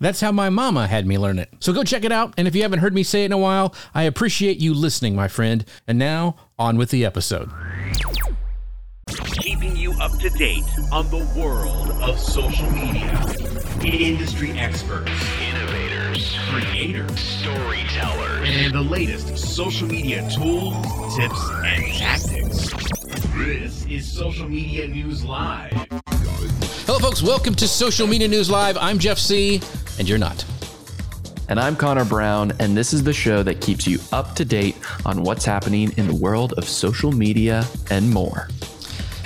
That's how my mama had me learn it. So go check it out. And if you haven't heard me say it in a while, I appreciate you listening, my friend. And now, on with the episode. Keeping you up to date on the world of social media. Industry experts, innovators, creators, storytellers, and the latest social media tools, tips, and tactics. This is Social Media News Live. Hello, folks. Welcome to Social Media News Live. I'm Jeff Sieh, and you're not. And I'm Connor Brown, and this is the show that keeps you up to date on what's happening in the world of social media and more.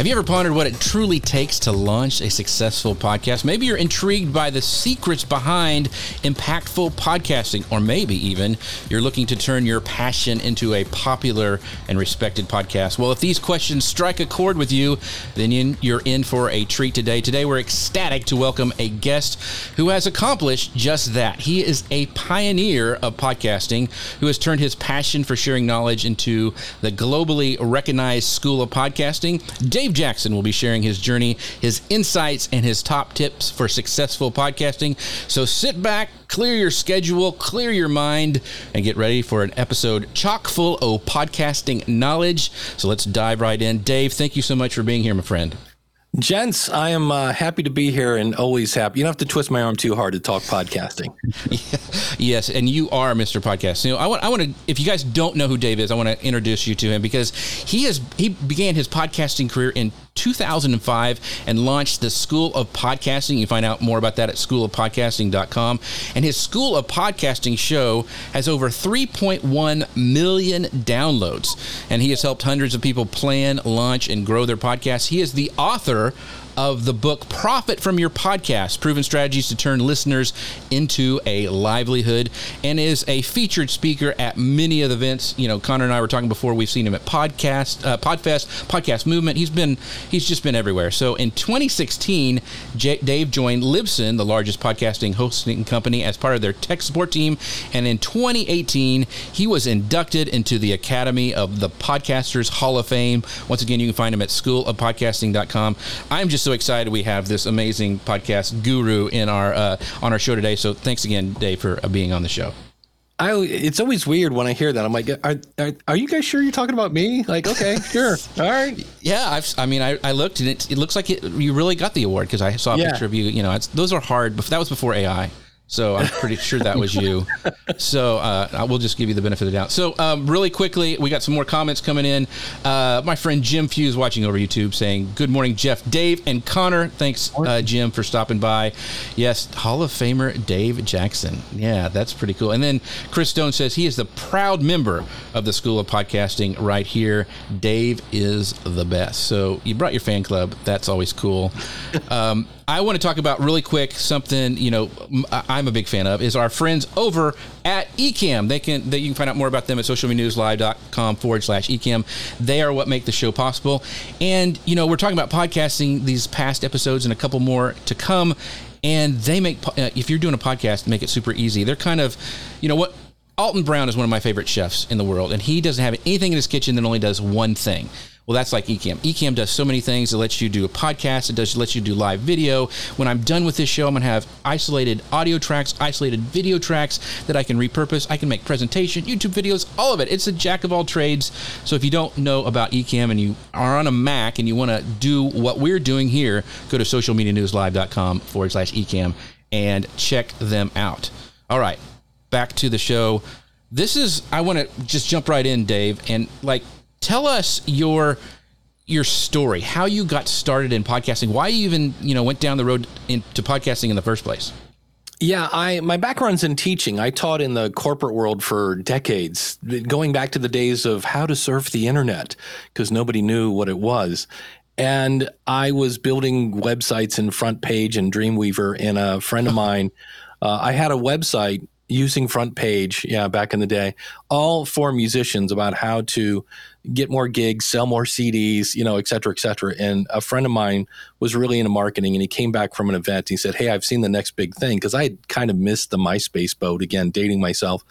Have you ever pondered what it truly takes to launch a successful podcast? Maybe you're intrigued by the secrets behind impactful podcasting, or maybe even you're looking to turn your passion into a popular and respected podcast. Well, if these questions strike a chord with you, then you're in for a treat today. Today, we're ecstatic to welcome a guest who has accomplished just that. He is a pioneer of podcasting who has turned his passion for sharing knowledge into the globally recognized school of podcasting. Dave Jackson will be sharing his journey, his insights, and his top tips for successful podcasting. So sit back, clear your schedule, clear your mind, and get ready for an episode chock full of podcasting knowledge. So let's dive right in. Dave, thank you so much for being here, my friend. Gents, I am uh, happy to be here and always happy. You don't have to twist my arm too hard to talk podcasting. yes, and you are Mr. Podcast. You know, I want, I want to. If you guys don't know who Dave is, I want to introduce you to him because he has he began his podcasting career in 2005 and launched the School of Podcasting. You find out more about that at schoolofpodcasting.com. And his School of Podcasting show has over 3.1 million downloads, and he has helped hundreds of people plan, launch, and grow their podcasts. He is the author of the book Profit from Your Podcast Proven Strategies to Turn Listeners into a Livelihood and is a featured speaker at many of the events. You know, Connor and I were talking before, we've seen him at Podcast, uh, Podfest, Podcast Movement. He's been, he's just been everywhere. So in 2016, J- Dave joined Libsyn, the largest podcasting hosting company, as part of their tech support team. And in 2018, he was inducted into the Academy of the Podcasters Hall of Fame. Once again, you can find him at School of schoolofpodcasting.com. I'm just so excited we have this amazing podcast guru in our uh, on our show today. So thanks again, Dave, for uh, being on the show. I, it's always weird when I hear that. I'm like, are, are, are you guys sure you're talking about me? Like, okay, sure, all right. Yeah, I've, i mean, I, I looked and it, it looks like it, you really got the award because I saw a yeah. picture of you. You know, those are hard, but that was before AI. So I'm pretty sure that was you. So uh, we'll just give you the benefit of the doubt. So um, really quickly, we got some more comments coming in. Uh, my friend Jim Fuse watching over YouTube saying, "Good morning, Jeff, Dave, and Connor. Thanks, uh, Jim, for stopping by. Yes, Hall of Famer Dave Jackson. Yeah, that's pretty cool. And then Chris Stone says he is the proud member of the School of Podcasting right here. Dave is the best. So you brought your fan club. That's always cool. Um, I want to talk about really quick something you know I'm a big fan of is our friends over at Ecamm. They can that you can find out more about them at socialmedianewslive.com forward slash Ecamm. They are what make the show possible. And you know we're talking about podcasting these past episodes and a couple more to come. And they make uh, if you're doing a podcast, make it super easy. They're kind of you know what Alton Brown is one of my favorite chefs in the world, and he doesn't have anything in his kitchen that only does one thing. Well, that's like Ecamm. Ecamm does so many things. It lets you do a podcast. It does lets you do live video. When I'm done with this show, I'm gonna have isolated audio tracks, isolated video tracks that I can repurpose. I can make presentation, YouTube videos, all of it. It's a jack of all trades. So if you don't know about Ecamm and you are on a Mac and you want to do what we're doing here, go to socialmedianewslive.com forward slash Ecamm and check them out. All right, back to the show. This is I want to just jump right in, Dave, and like tell us your your story, how you got started in podcasting, why you even you know went down the road into podcasting in the first place. Yeah, I my background's in teaching. I taught in the corporate world for decades, going back to the days of how to surf the internet because nobody knew what it was. And I was building websites in Front Page and Dreamweaver, and a friend of mine Uh, I had a website using front page yeah back in the day all for musicians about how to get more gigs sell more cds you know et cetera et cetera and a friend of mine was really into marketing and he came back from an event he said hey i've seen the next big thing because i had kind of missed the myspace boat again dating myself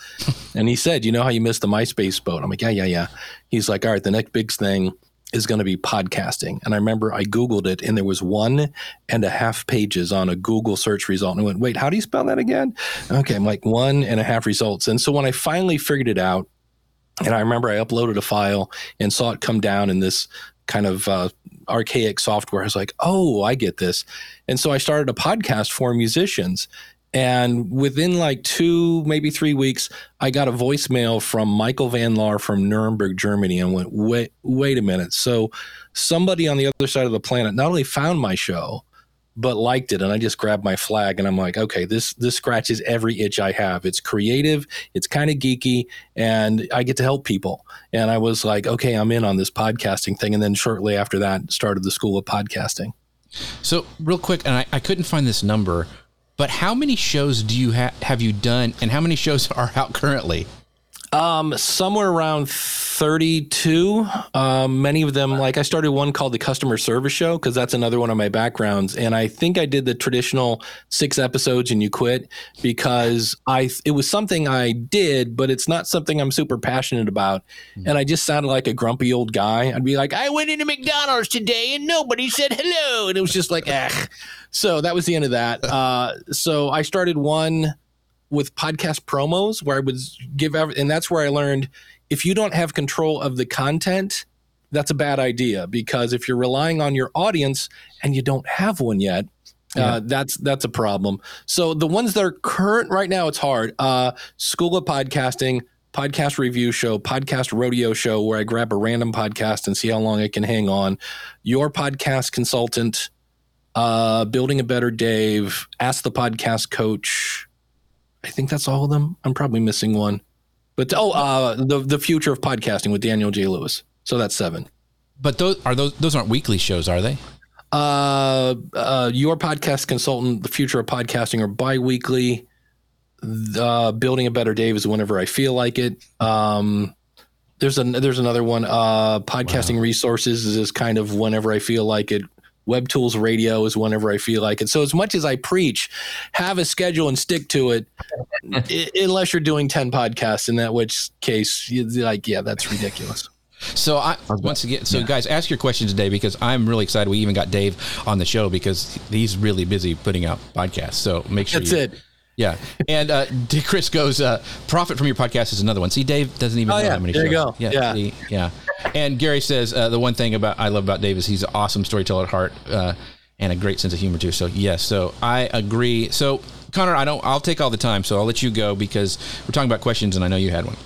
and he said you know how you missed the myspace boat i'm like yeah yeah yeah he's like all right the next big thing is going to be podcasting. And I remember I Googled it and there was one and a half pages on a Google search result. And I went, wait, how do you spell that again? Okay, I'm like one and a half results. And so when I finally figured it out, and I remember I uploaded a file and saw it come down in this kind of uh, archaic software. I was like, oh, I get this. And so I started a podcast for musicians. And within like two, maybe three weeks, I got a voicemail from Michael Van Laar from Nuremberg, Germany, and went, wait, wait a minute. So somebody on the other side of the planet not only found my show, but liked it. And I just grabbed my flag and I'm like, okay, this this scratches every itch I have. It's creative, it's kind of geeky, and I get to help people. And I was like, okay, I'm in on this podcasting thing. And then shortly after that, started the School of Podcasting. So real quick, and I, I couldn't find this number but how many shows do you ha- have you done, and how many shows are out currently? Um, somewhere around 32. Um, many of them, like I started one called the Customer Service Show because that's another one of my backgrounds, and I think I did the traditional six episodes and you quit because I it was something I did, but it's not something I'm super passionate about, mm-hmm. and I just sounded like a grumpy old guy. I'd be like, I went into McDonald's today and nobody said hello, and it was just like, ah. So that was the end of that. Uh, so I started one with podcast promos where I would give, every, and that's where I learned if you don't have control of the content, that's a bad idea because if you're relying on your audience and you don't have one yet, uh, yeah. uh, that's that's a problem. So the ones that are current right now, it's hard. Uh, School of Podcasting, podcast review show, podcast rodeo show, where I grab a random podcast and see how long it can hang on. Your podcast consultant, uh, building a better Dave, ask the podcast coach, I think that's all of them. I'm probably missing one. But oh, uh, the the future of podcasting with Daniel J. Lewis. So that's seven. But those are those those aren't weekly shows, are they? Uh, uh, your podcast consultant, the future of podcasting, are biweekly. The building a better Dave is whenever I feel like it. Um, there's a there's another one. Uh, podcasting wow. resources is kind of whenever I feel like it. Web Tools Radio is whenever I feel like it. So as much as I preach, have a schedule and stick to it, unless you're doing 10 podcasts, in that which case, you're like, yeah, that's ridiculous. So I once again, so yeah. guys, ask your questions today because I'm really excited. We even got Dave on the show because he's really busy putting out podcasts. So make sure that's you, it. Yeah, and uh, Chris goes, uh, profit from your podcast is another one. See, Dave doesn't even oh, know yeah. how many. There shows. you go. Yeah, yeah. See, yeah. And Gary says uh, the one thing about I love about Dave is he's an awesome storyteller at heart uh, and a great sense of humor too. So yes, so I agree. So Connor, I don't. I'll take all the time, so I'll let you go because we're talking about questions, and I know you had one.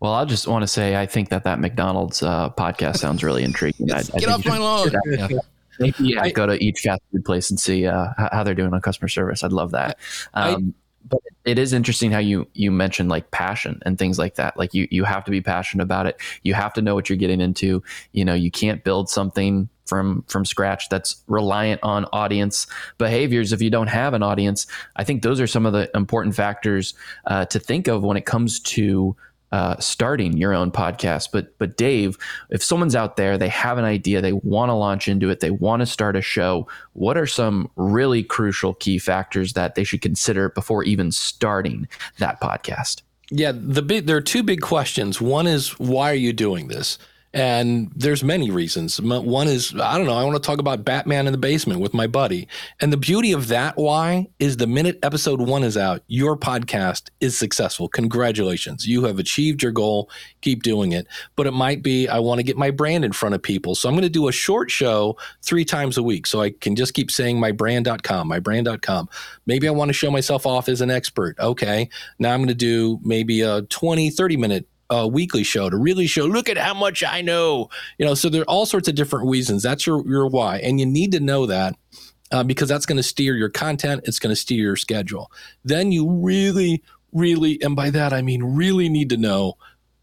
Well, I just want to say I think that that McDonald's uh, podcast sounds really intriguing. I, I Get off my lawn. Yeah. Maybe yeah, I, go to each fast food place and see uh, how they're doing on customer service. I'd love that. Um, I, but it is interesting how you you mentioned like passion and things like that. Like you you have to be passionate about it. You have to know what you're getting into. You know, you can't build something from from scratch that's reliant on audience behaviors if you don't have an audience. I think those are some of the important factors uh, to think of when it comes to uh, starting your own podcast. But but Dave, if someone's out there, they have an idea, they want to launch into it, they want to start a show. What are some really crucial key factors that they should consider before even starting that podcast? Yeah, the big there are two big questions. One is why are you doing this? And there's many reasons. One is, I don't know, I want to talk about Batman in the basement with my buddy. And the beauty of that why is the minute episode one is out, your podcast is successful. Congratulations. You have achieved your goal. Keep doing it. But it might be, I want to get my brand in front of people. So I'm going to do a short show three times a week. So I can just keep saying my brand.com, my brand.com. Maybe I want to show myself off as an expert. Okay. Now I'm going to do maybe a 20, 30 minute a weekly show to really show, look at how much I know. You know, so there are all sorts of different reasons. That's your your why, and you need to know that uh, because that's going to steer your content. It's going to steer your schedule. Then you really, really, and by that I mean really need to know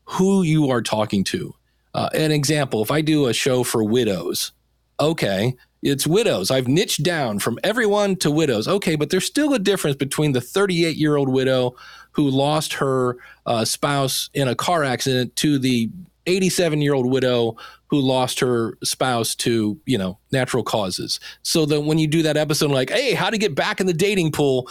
who you are talking to. Uh, an example: if I do a show for widows, okay, it's widows. I've niched down from everyone to widows. Okay, but there's still a difference between the 38 year old widow who lost her uh, spouse in a car accident to the 87 year old widow who lost her spouse to you know natural causes. So that when you do that episode like hey how to get back in the dating pool?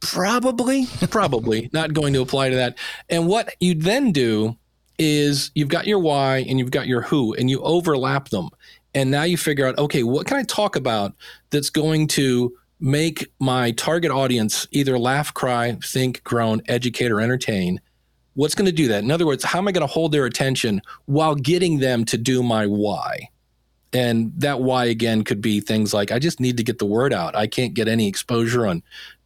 Probably probably not going to apply to that. And what you then do is you've got your why and you've got your who and you overlap them. And now you figure out okay what can i talk about that's going to make my target audience either laugh cry think groan educate or entertain what's going to do that? In other words how am i going to hold their attention while getting them to do my why? And that why again could be things like i just need to get the word out. I can't get any exposure on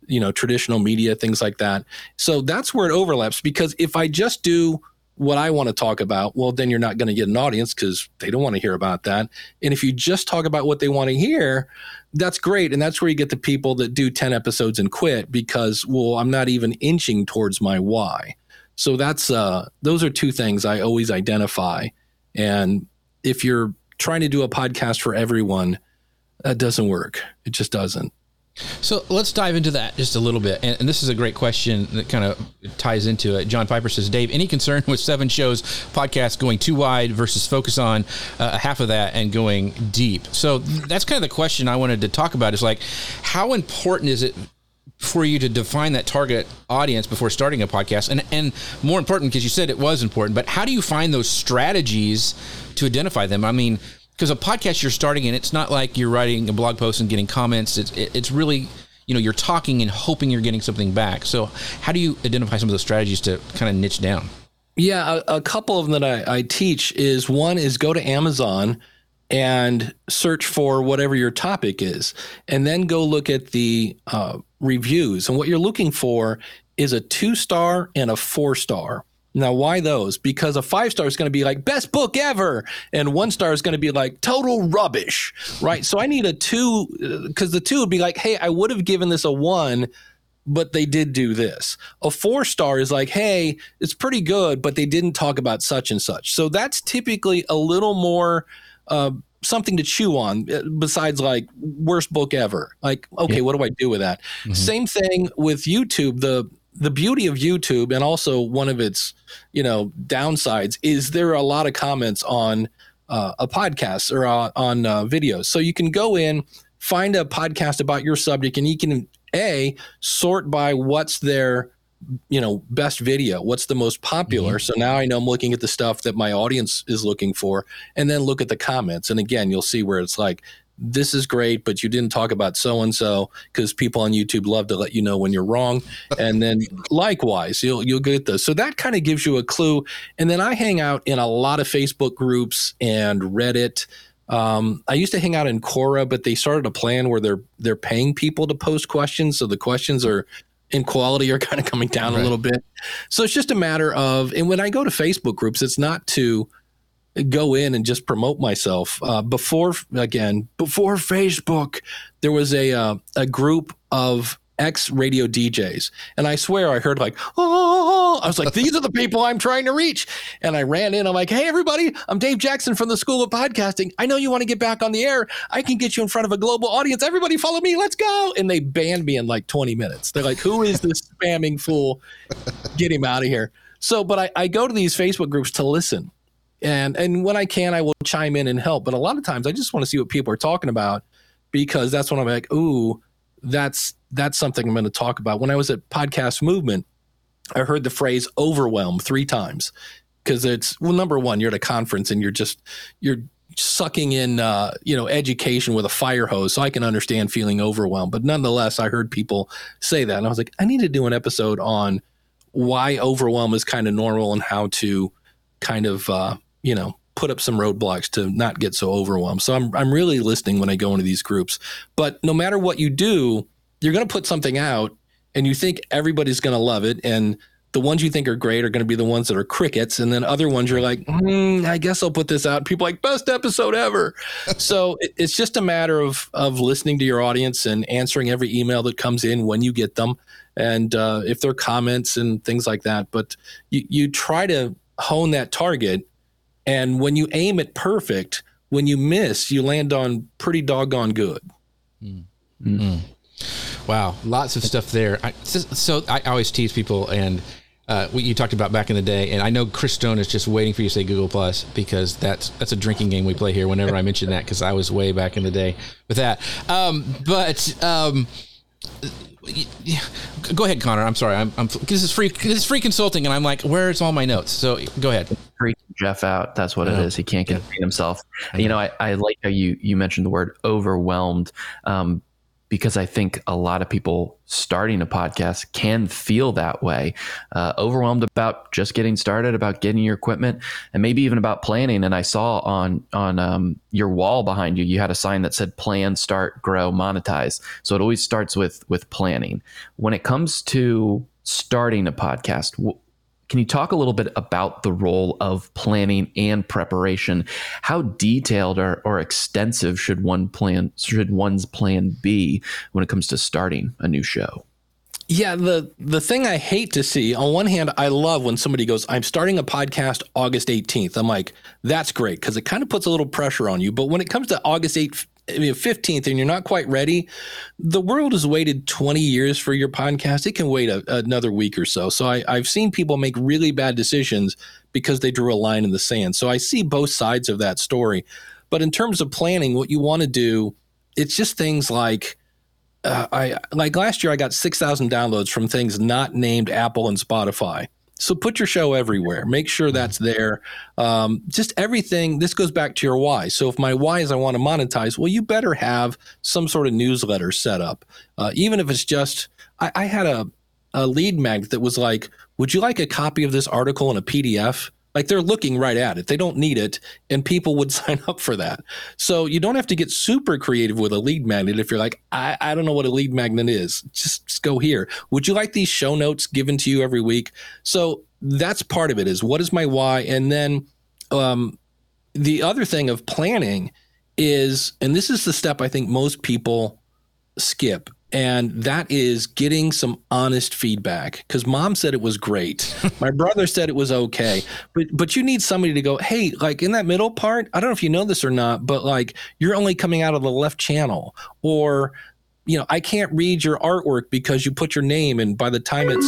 you know traditional media things like that. So that's where it overlaps because if i just do what I want to talk about, well, then you're not going to get an audience because they don't want to hear about that. And if you just talk about what they want to hear, that's great. And that's where you get the people that do 10 episodes and quit because, well, I'm not even inching towards my why. So that's, uh, those are two things I always identify. And if you're trying to do a podcast for everyone, that doesn't work. It just doesn't. So let's dive into that just a little bit. And, and, this is a great question that kind of ties into it. John Piper says, Dave, any concern with seven shows podcast going too wide versus focus on uh, half of that and going deep? So that's kind of the question I wanted to talk about is like, how important is it for you to define that target audience before starting a podcast? And, and more important, because you said it was important, but how do you find those strategies to identify them? I mean, because a podcast you're starting in, it's not like you're writing a blog post and getting comments. It's it's really you know you're talking and hoping you're getting something back. So how do you identify some of those strategies to kind of niche down? Yeah, a, a couple of them that I, I teach is one is go to Amazon and search for whatever your topic is, and then go look at the uh, reviews. And what you're looking for is a two star and a four star. Now, why those? Because a five star is going to be like best book ever, and one star is going to be like total rubbish, right? So I need a two because the two would be like, hey, I would have given this a one, but they did do this. A four star is like, hey, it's pretty good, but they didn't talk about such and such. So that's typically a little more. Uh, something to chew on uh, besides like worst book ever like okay yeah. what do i do with that mm-hmm. same thing with youtube the the beauty of YouTube and also one of its, you know, downsides is there are a lot of comments on uh, a podcast or uh, on uh, videos. So you can go in, find a podcast about your subject, and you can a sort by what's their you know best video what's the most popular mm-hmm. so now i know i'm looking at the stuff that my audience is looking for and then look at the comments and again you'll see where it's like this is great, but you didn't talk about so and so because people on YouTube love to let you know when you're wrong. And then likewise, you'll you'll get this. So that kind of gives you a clue. And then I hang out in a lot of Facebook groups and Reddit. Um, I used to hang out in Quora, but they started a plan where they're they're paying people to post questions, so the questions are in quality are kind of coming down right. a little bit. So it's just a matter of, and when I go to Facebook groups, it's not to go in and just promote myself. Uh, before again, before Facebook, there was a uh, a group of ex radio DJs, and I swear I heard like, oh, I was like, these are the people I'm trying to reach, and I ran in. I'm like, hey everybody, I'm Dave Jackson from the School of Podcasting. I know you want to get back on the air. I can get you in front of a global audience. Everybody, follow me. Let's go! And they banned me in like 20 minutes. They're like, who is this spamming fool? Get him out of here. So, but I, I go to these Facebook groups to listen and and when I can, I will chime in and help. But a lot of times, I just want to see what people are talking about because that's when I'm like, ooh, that's that's something I'm going to talk about. When I was at Podcast Movement, I heard the phrase "overwhelm" three times because it's well, number one, you're at a conference and you're just you're sucking in uh, you know education with a fire hose so i can understand feeling overwhelmed but nonetheless i heard people say that and i was like i need to do an episode on why overwhelm is kind of normal and how to kind of uh, you know, put up some roadblocks to not get so overwhelmed. So I'm I'm really listening when I go into these groups. But no matter what you do, you're going to put something out and you think everybody's going to love it. And the ones you think are great are going to be the ones that are crickets. And then other ones you're like mm, i guess i'll put this out. People like best episode ever. So it, it's just a matter of of listening to your audience and answering every email that comes in when you get them and uh, if they're comments and things like that. But you, you try to hone that target and when you aim it perfect, when you miss, you land on pretty doggone good. Mm. Mm. Wow, lots of stuff there. I, so I always tease people, and uh, what you talked about back in the day, and I know Chris Stone is just waiting for you to say Google Plus because that's that's a drinking game we play here. Whenever I mention that, because I was way back in the day with that. Um, but um, go ahead, Connor. I'm sorry. I'm, I'm this is free. This is free consulting, and I'm like, where's all my notes? So go ahead. Freak Jeff out. That's what it is. He can't contain yeah. himself. You know, I, I like how you you mentioned the word overwhelmed. Um, because I think a lot of people starting a podcast can feel that way, uh, overwhelmed about just getting started, about getting your equipment, and maybe even about planning. And I saw on on um, your wall behind you, you had a sign that said "Plan, Start, Grow, Monetize." So it always starts with with planning. When it comes to starting a podcast, can you talk a little bit about the role of planning and preparation? How detailed or, or extensive should one plan should one's plan be when it comes to starting a new show? Yeah, the the thing I hate to see, on one hand, I love when somebody goes, I'm starting a podcast August 18th. I'm like, that's great because it kind of puts a little pressure on you. But when it comes to August 8th, I mean, 15th and you're not quite ready, the world has waited 20 years for your podcast. It can wait a, another week or so. So I, I've seen people make really bad decisions because they drew a line in the sand. So I see both sides of that story. But in terms of planning, what you want to do, it's just things like, uh, I like last year I got 6,000 downloads from things not named Apple and Spotify. So put your show everywhere. Make sure mm-hmm. that's there. Um, just everything. This goes back to your why. So if my why is I want to monetize, well, you better have some sort of newsletter set up. Uh, even if it's just, I, I had a, a lead magnet that was like, would you like a copy of this article in a PDF? Like they're looking right at it. They don't need it, and people would sign up for that. So you don't have to get super creative with a lead magnet if you're like, I, I don't know what a lead magnet is. Just, just go here. Would you like these show notes given to you every week? So that's part of it is what is my why? And then um, the other thing of planning is, and this is the step I think most people skip and that is getting some honest feedback because mom said it was great. My brother said it was okay. But but you need somebody to go hey like in that middle part i don't know if you know this or not but like you're only coming out of the left channel. Or you know i can't read your artwork because you put your name and by the time it's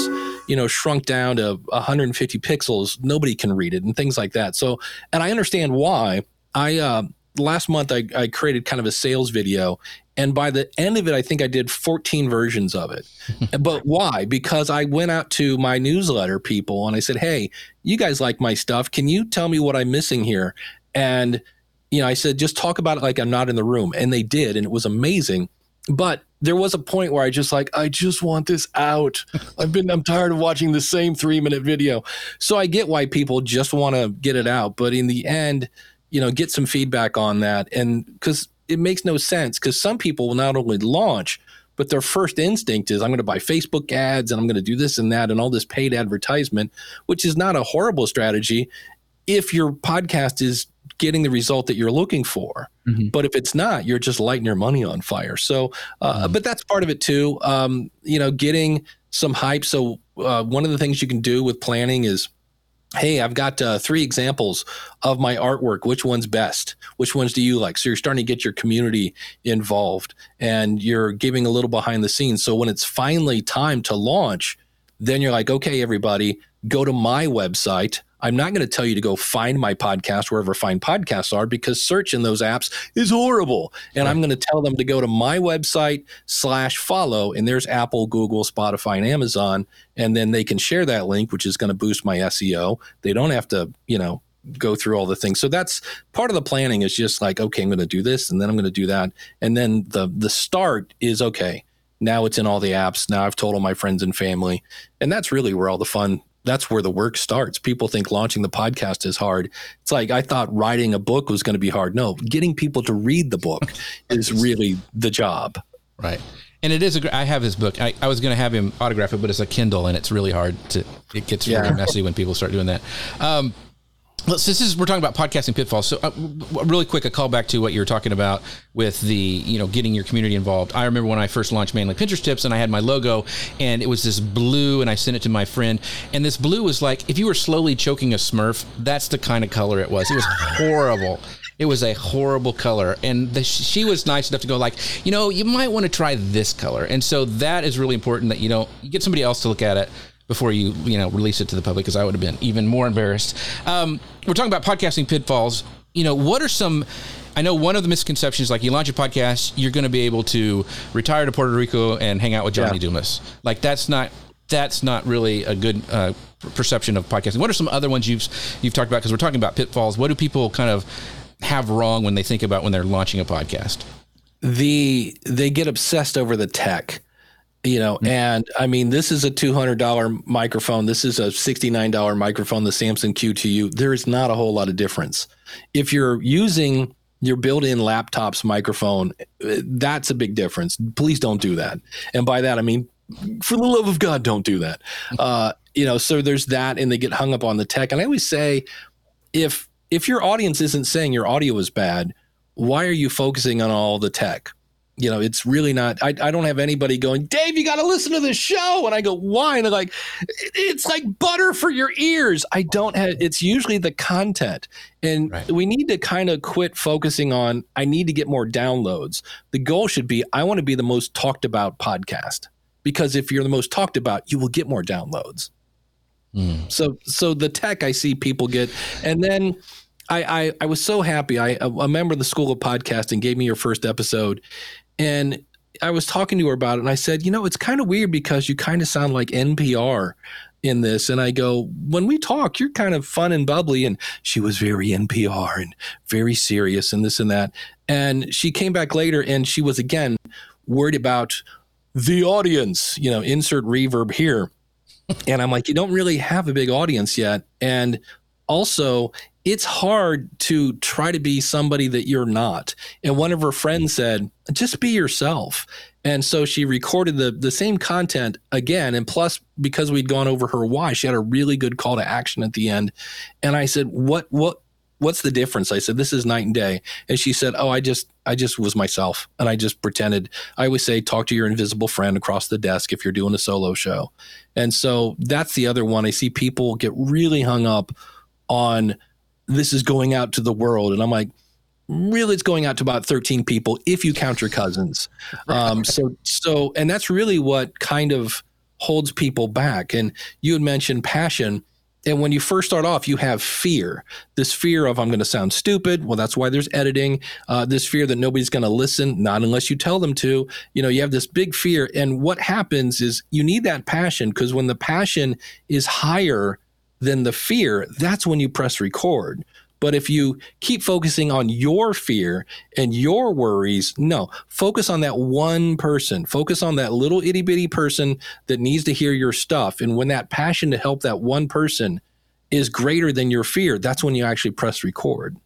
you know shrunk down to 150 pixels nobody can read it and things like that. So and i understand why. I uh last month I, I created kind of a sales video and by the end of it, I think I did 14 versions of it. but why? Because I went out to my newsletter people and I said, Hey, you guys like my stuff. Can you tell me what I'm missing here? And, you know, I said, just talk about it like I'm not in the room. And they did. And it was amazing. But there was a point where I just like, I just want this out. I've been, I'm tired of watching the same three minute video. So I get why people just want to get it out. But in the end, you know, get some feedback on that. And because it makes no sense because some people will not only launch, but their first instinct is I'm going to buy Facebook ads and I'm going to do this and that and all this paid advertisement, which is not a horrible strategy if your podcast is getting the result that you're looking for. Mm-hmm. But if it's not, you're just lighting your money on fire. So, uh, mm-hmm. but that's part of it too. Um, you know, getting some hype. So, uh, one of the things you can do with planning is hey, I've got uh, three examples of my artwork. Which one's best? Which ones do you like? So you're starting to get your community involved and you're giving a little behind the scenes. So when it's finally time to launch, then you're like, okay, everybody, go to my website. I'm not going to tell you to go find my podcast wherever fine podcasts are because search in those apps is horrible. And I'm going to tell them to go to my website slash follow, and there's Apple, Google, Spotify, and Amazon, and then they can share that link, which is going to boost my SEO. They don't have to, you know, go through all the things. So that's part of the planning is just like, okay, I'm going to do this, and then I'm going to do that, and then the the start is okay. Now it's in all the apps. Now I've told all my friends and family, and that's really where all the fun that's where the work starts. People think launching the podcast is hard. It's like I thought writing a book was going to be hard. No, getting people to read the book is really the job. Right. And it is a. I have his book. I, I was going to have him autograph it, but it's a Kindle, and it's really hard to. It gets yeah. really messy when people start doing that. Um, Let's, this is we're talking about podcasting pitfalls. So, uh, really quick, a call back to what you were talking about with the you know getting your community involved. I remember when I first launched mainly Pinterest tips, and I had my logo, and it was this blue, and I sent it to my friend, and this blue was like if you were slowly choking a Smurf, that's the kind of color it was. It was horrible It was a horrible color, and the, she was nice enough to go like, you know, you might want to try this color. And so that is really important that you know you get somebody else to look at it before you you know release it to the public because I would have been even more embarrassed. Um, we're talking about podcasting pitfalls. You know, what are some I know one of the misconceptions, like you launch a podcast, you're going to be able to retire to Puerto Rico and hang out with John Lee yeah. Dumas. Like that's not that's not really a good uh, perception of podcasting. What are some other ones you've you've talked about? Because we're talking about pitfalls. What do people kind of have wrong when they think about when they're launching a podcast? The they get obsessed over the tech you know mm-hmm. and i mean this is a $200 microphone. This is a $69 microphone the samson q2u there is not a whole lot of difference. If you're using your built-in laptop's microphone that's a big difference. Please don't do that. And by that i mean for the love of god don't do that. Uh, you know so there's that and they get hung up on the tech. And i always say if if your audience isn't saying your audio is bad why are you focusing on all the tech you know, it's really not. I, I don't have anybody going, Dave, you got to listen to this show. And I go, why? And they're like, it's like butter for your ears. I don't have, it's usually the content. And right. we need to kind of quit focusing on, I need to get more downloads. The goal should be, I want to be the most talked about podcast because if you're the most talked about, you will get more downloads. Mm. So, so the tech I see people get, and then I, I, I was so happy. I, a member of the School of Podcasting gave me your first episode, and I was talking to her about it and I said, you know, it's kind of weird because you kind of sound like NPR in this. And I go, when we talk, you're kind of fun and bubbly. And she was very NPR and very serious and this and that. And she came back later and she was again worried about the audience, you know, insert reverb here. and I'm like, you don't really have a big audience yet. And also, it's hard to try to be somebody that you're not. And one of her friends said, just be yourself. And so she recorded the the same content again. And plus, because we'd gone over her why, she had a really good call to action at the end. And I said, What what what's the difference? I said, This is night and day. And she said, Oh, I just I just was myself. And I just pretended. I always say, talk to your invisible friend across the desk if you're doing a solo show. And so that's the other one. I see people get really hung up on this is going out to the world. And I'm like, really it's going out to about 13 people if you count your cousins. Um, so, so, and that's really what kind of holds people back. And you had mentioned passion. And when you first start off, you have fear. This fear of I'm going to sound stupid. Well, that's why there's editing. Uh, this fear that nobody's going to listen, not unless you tell them to. You know, you have this big fear. And what happens is you need that passion because when the passion is higher than the fear, that's when you press record. But if you keep focusing on your fear and your worries, no, focus on that one person. Focus on that little itty bitty person that needs to hear your stuff. And when that passion to help that one person is greater than your fear, that's when you actually press record.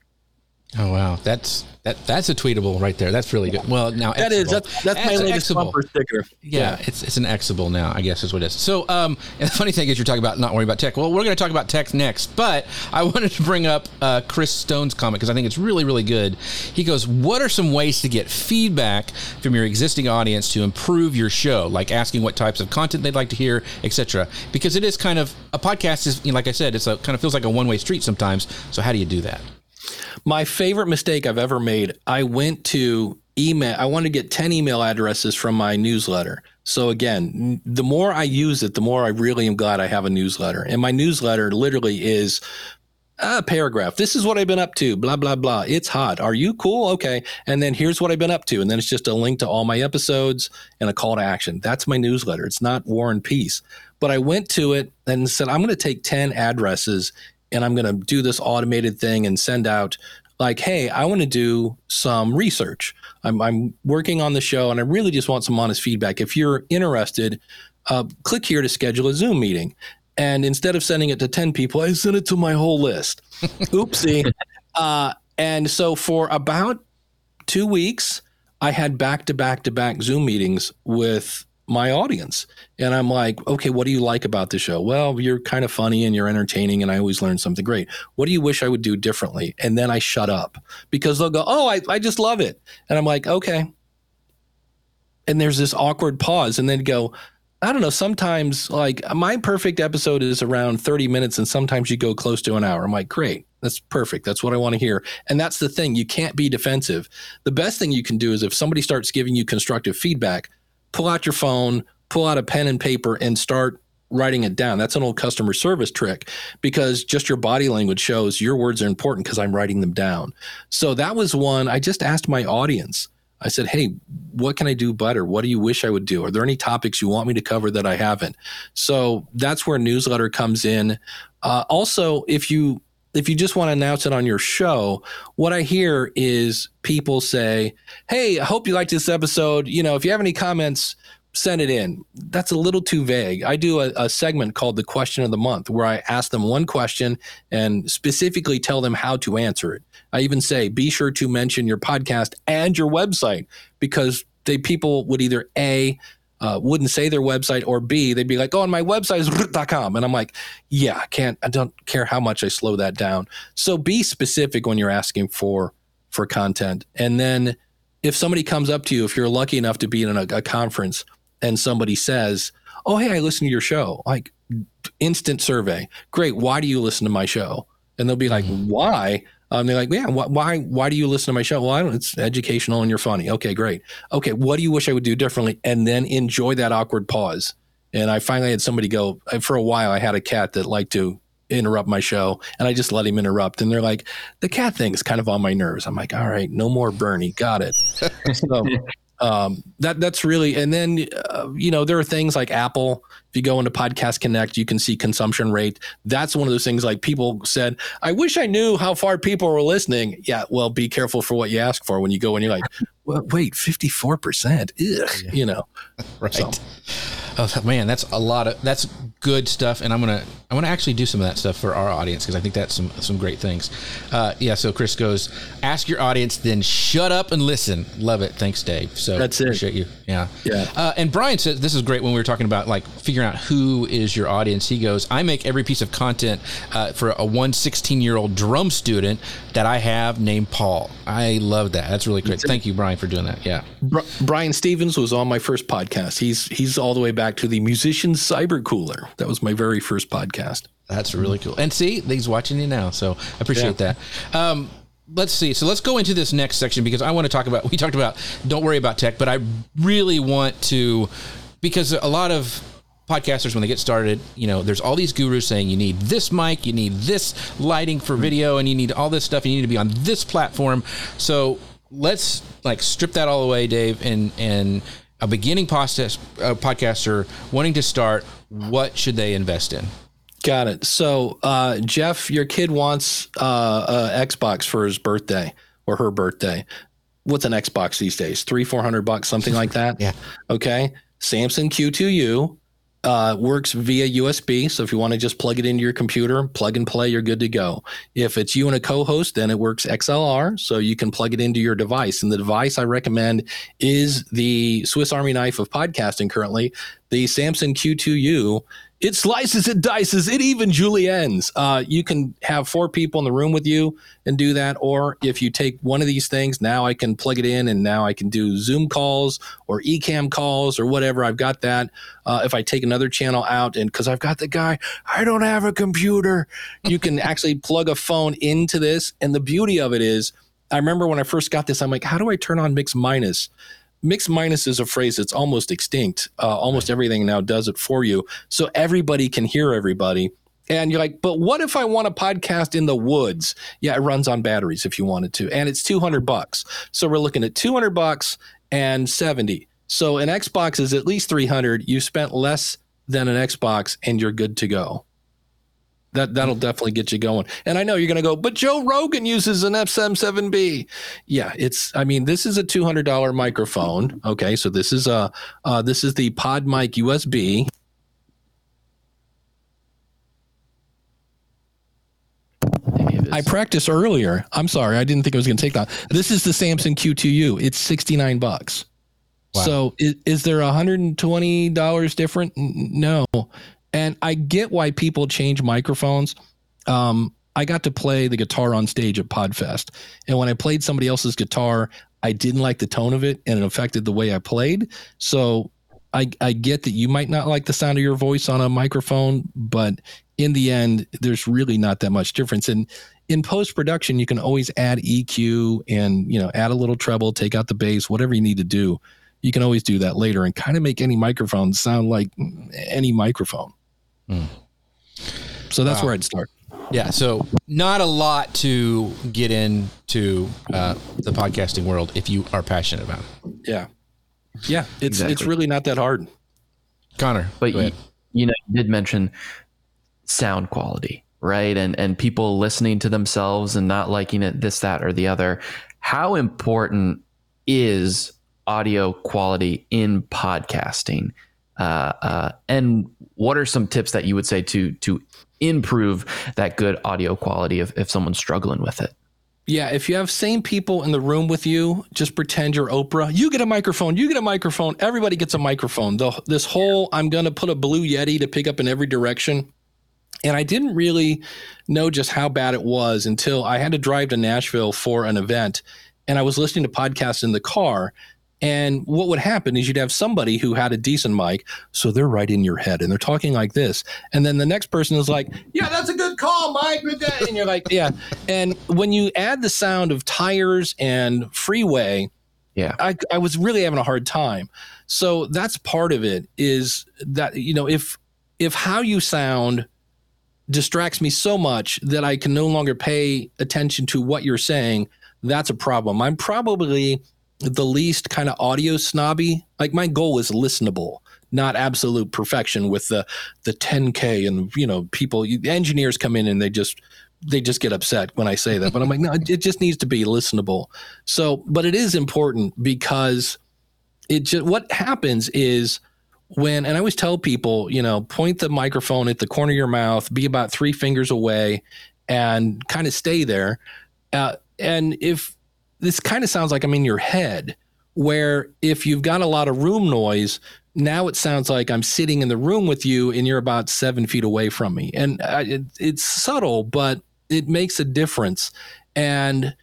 Oh wow, that's that that's a tweetable right there. That's really good. Well, now that is that's, that's my latest bumper sticker. Yeah, yeah, it's it's an Xable now. I guess is what it is. So, um, and the funny thing is, you're talking about not worrying about tech. Well, we're going to talk about tech next, but I wanted to bring up uh, Chris Stone's comment because I think it's really really good. He goes, "What are some ways to get feedback from your existing audience to improve your show? Like asking what types of content they'd like to hear, etc. Because it is kind of a podcast is, you know, like I said, it's a kind of feels like a one way street sometimes. So, how do you do that?" My favorite mistake I've ever made, I went to email, I wanted to get 10 email addresses from my newsletter. So again, the more I use it, the more I really am glad I have a newsletter. And my newsletter literally is a paragraph. This is what I've been up to, blah, blah, blah. It's hot. Are you cool? Okay. And then here's what I've been up to. And then it's just a link to all my episodes and a call to action. That's my newsletter. It's not War and Peace. But I went to it and said, I'm going to take 10 addresses and I'm going to do this automated thing and send out like, hey, I want to do some research. I'm, I'm, working on the show and I really just want some honest feedback. If you're interested, uh, click here to schedule a Zoom meeting. And instead of sending it to 10 people, I sent it to my whole list. Oopsie. Uh, and so for about two weeks, I had back to back to back Zoom meetings with my audience. And I'm like, okay, what do you like about the show? Well, you're kind of funny and you're entertaining, and I always learn something great. What do you wish I would do differently? And then I shut up because they'll go, oh, I, I just love it. And I'm like, okay. And there's this awkward pause, and then go, I don't know. Sometimes, like my perfect episode is around 30 minutes, and sometimes you go close to an hour. I'm like, great, that's perfect. That's what I want to hear. And that's the thing. You can't be defensive. The best thing you can do is if somebody starts giving you constructive feedback, pull out your phone, pull out a pen and paper, and start writing it down. That's an old customer service trick because just your body language shows your words are important because I'm writing them down. So that was one I just asked my audience I said, Hey, what can I do better? What do you wish I would do? Are there any topics you want me to cover that I haven't? So that's where newsletter comes in. Uh, also, if you if you just want to announce it on your show, what I hear is people say, Hey, I hope you liked this episode. You know, if you have any comments, send it in. That's a little too vague. I do a, a, segment called the question of the month where I ask them one question and specifically tell them how to answer it. I even say, be sure to mention your podcast and your website because they people would either A, uh, wouldn't say their website or B, they'd be like, oh, and my website is .com. And I'm like, yeah, I can't, I don't care how much I slow that down. So be specific when you're asking for, for content. And then if somebody comes up to you, if you're lucky enough to be in a, a conference and somebody says, oh, hey, I listen to your show, like instant survey. Great. Why do you listen to my show? And they'll be like, mm-hmm. why? Um, they're like, yeah, wh- why, why do you listen to my show? Well, I don't, it's educational and you're funny. Okay, great. Okay. What do you wish I would do differently? And then enjoy that awkward pause. And I finally had somebody go, for a while, I had a cat that liked to interrupt my show and I just let him interrupt. And they're like, the cat thing is kind of on my nerves. I'm like, all right, no more Bernie. Got it. so um, that that's really and then uh, you know there are things like apple. If you go into podcast connect you can see consumption rate. That's one of those things like people said i wish i knew how far people were listening. Yeah well be careful for what you ask for when you go and you're like well, wait 54% Ugh, yeah. you know? Right. So. Oh man, that's a lot of that's good stuff, and I'm gonna I want to actually do some of that stuff for our audience because I think that's some some great things. Uh, yeah, so Chris goes, ask your audience, then shut up and listen. Love it. Thanks, Dave. So that's it. Appreciate you. Yeah, yeah. Uh, and Brian says this is great when we were talking about like figuring out who is your audience. He goes, I make every piece of content uh, for a one 16 year old drum student that I have named Paul. I love that. That's really great. Thank you, Brian, for doing that. Yeah. Brian Stevens was on my first podcast. He's he's all the way back back to the Musician Cyber Cooler. That was my very first podcast. That's really cool. And see, he's watching you now, so I appreciate yeah. that. Um, let's see. So let's go into this next section because I want to talk about. We talked about don't worry about tech, but I really want to because a lot of podcasters when they get started you know there's all these gurus saying you need this mic you need this lighting for video and you need all this stuff you need to be on this platform so let's like strip that all away dave and and a beginning podcast, uh, podcaster wanting to start, what should they invest in? Got it. So, uh, Jeff, your kid wants uh, a Xbox for his birthday or her birthday. What's an Xbox these days? Three, four hundred bucks, something like that. yeah. Okay. Samson Q2U uh, works via USB. So if you want to just plug it into your computer, plug and play, you're good to go. If it's you and a co-host, then it works XLR. So you can plug it into your device. And the device I recommend is the Swiss Army knife of podcasting currently, the Samson Q2U it slices, it dices, it even juliennes. Uh, you can have four people in the room with you and do that. Or if you take one of these things, now I can plug it in and now I can do Zoom calls or Ecamm calls or whatever. I've got that. Uh, if I take another channel out and because I've got the guy, I don't have a computer, you can actually plug a phone into this. And the beauty of it is, I remember when I first got this, I'm like, how do I turn on mix minus? Mix minus is a phrase that's almost extinct. Uh, almost everything now does it for you. So everybody can hear everybody. And you're like, but what if I want a podcast in the woods? Yeah, it runs on batteries if you wanted to. And it's 200 bucks. So we're looking at 200 bucks and 70. So an Xbox is at least 300. You spent less than an Xbox and you're good to go that that'll definitely get you going. And I know you're going to go, but Joe Rogan uses an SM7B. Yeah, it's. I mean, this is a two hundred dollar microphone. Okay, so this is a uh, this is the Pod Mic USB. I practiced earlier. I'm sorry, I didn't think it was going to take that. This is the Samson Q2U. It's 69 bucks. Wow. So is, is there $120 different? No. And I get why people change microphones. Um, I got to play the guitar on stage at Podfest. And when I played somebody else's guitar, I didn't like the tone of it and it affected the way I played. So I, I get that you might not like the sound of your voice on a microphone, but in the end, there's really not that much difference. And in post production, you can always add EQ and you know add a little treble, take out the bass, whatever you need to do. You can always do that later and kind of make any microphone sound like any microphone. Mm. So that's wow. where I'd start. Yeah, so not a lot to get into uh, the podcasting world if you are passionate about it. Yeah, yeah, it's exactly. it's really not that hard. Connor, but you, you know, you did mention sound quality, right? And and people listening to themselves and not liking it, this, that, or the other. How important is audio quality in podcasting? Uh, uh, and what are some tips that you would say to to improve that good audio quality if, if someone's struggling with it? Yeah, if you have same people in the room with you, just pretend you're Oprah. You get a microphone. You get a microphone. Everybody gets a microphone. The, this whole I'm going to put a blue Yeti to pick up in every direction. And I didn't really know just how bad it was until I had to drive to Nashville for an event and I was listening to podcasts in the car. And what would happen is you'd have somebody who had a decent mic, so they're right in your head and they're talking like this. And then the next person is like, Yeah, that's a good call, Mike. And you're like, Yeah. And when you add the sound of tires and freeway, yeah, I, I was really having a hard time. So that's part of it is that, you know, if if how you sound distracts me so much that I can no longer pay attention to what you're saying, that's a problem. I'm probably the least kind of audio snobby. Like my goal is listenable, not absolute perfection with the the 10k and you know people engineers come in and they just they just get upset when I say that. But I'm like, no, it just needs to be listenable. So, but it is important because it just what happens is when and I always tell people, you know, point the microphone at the corner of your mouth, be about three fingers away, and kind of stay there. Uh, and if this kind of sounds like I'm in your head, where if you've got a lot of room noise, now it sounds like I'm sitting in the room with you and you're about seven feet away from me. And I, it, it's subtle, but it makes a difference. And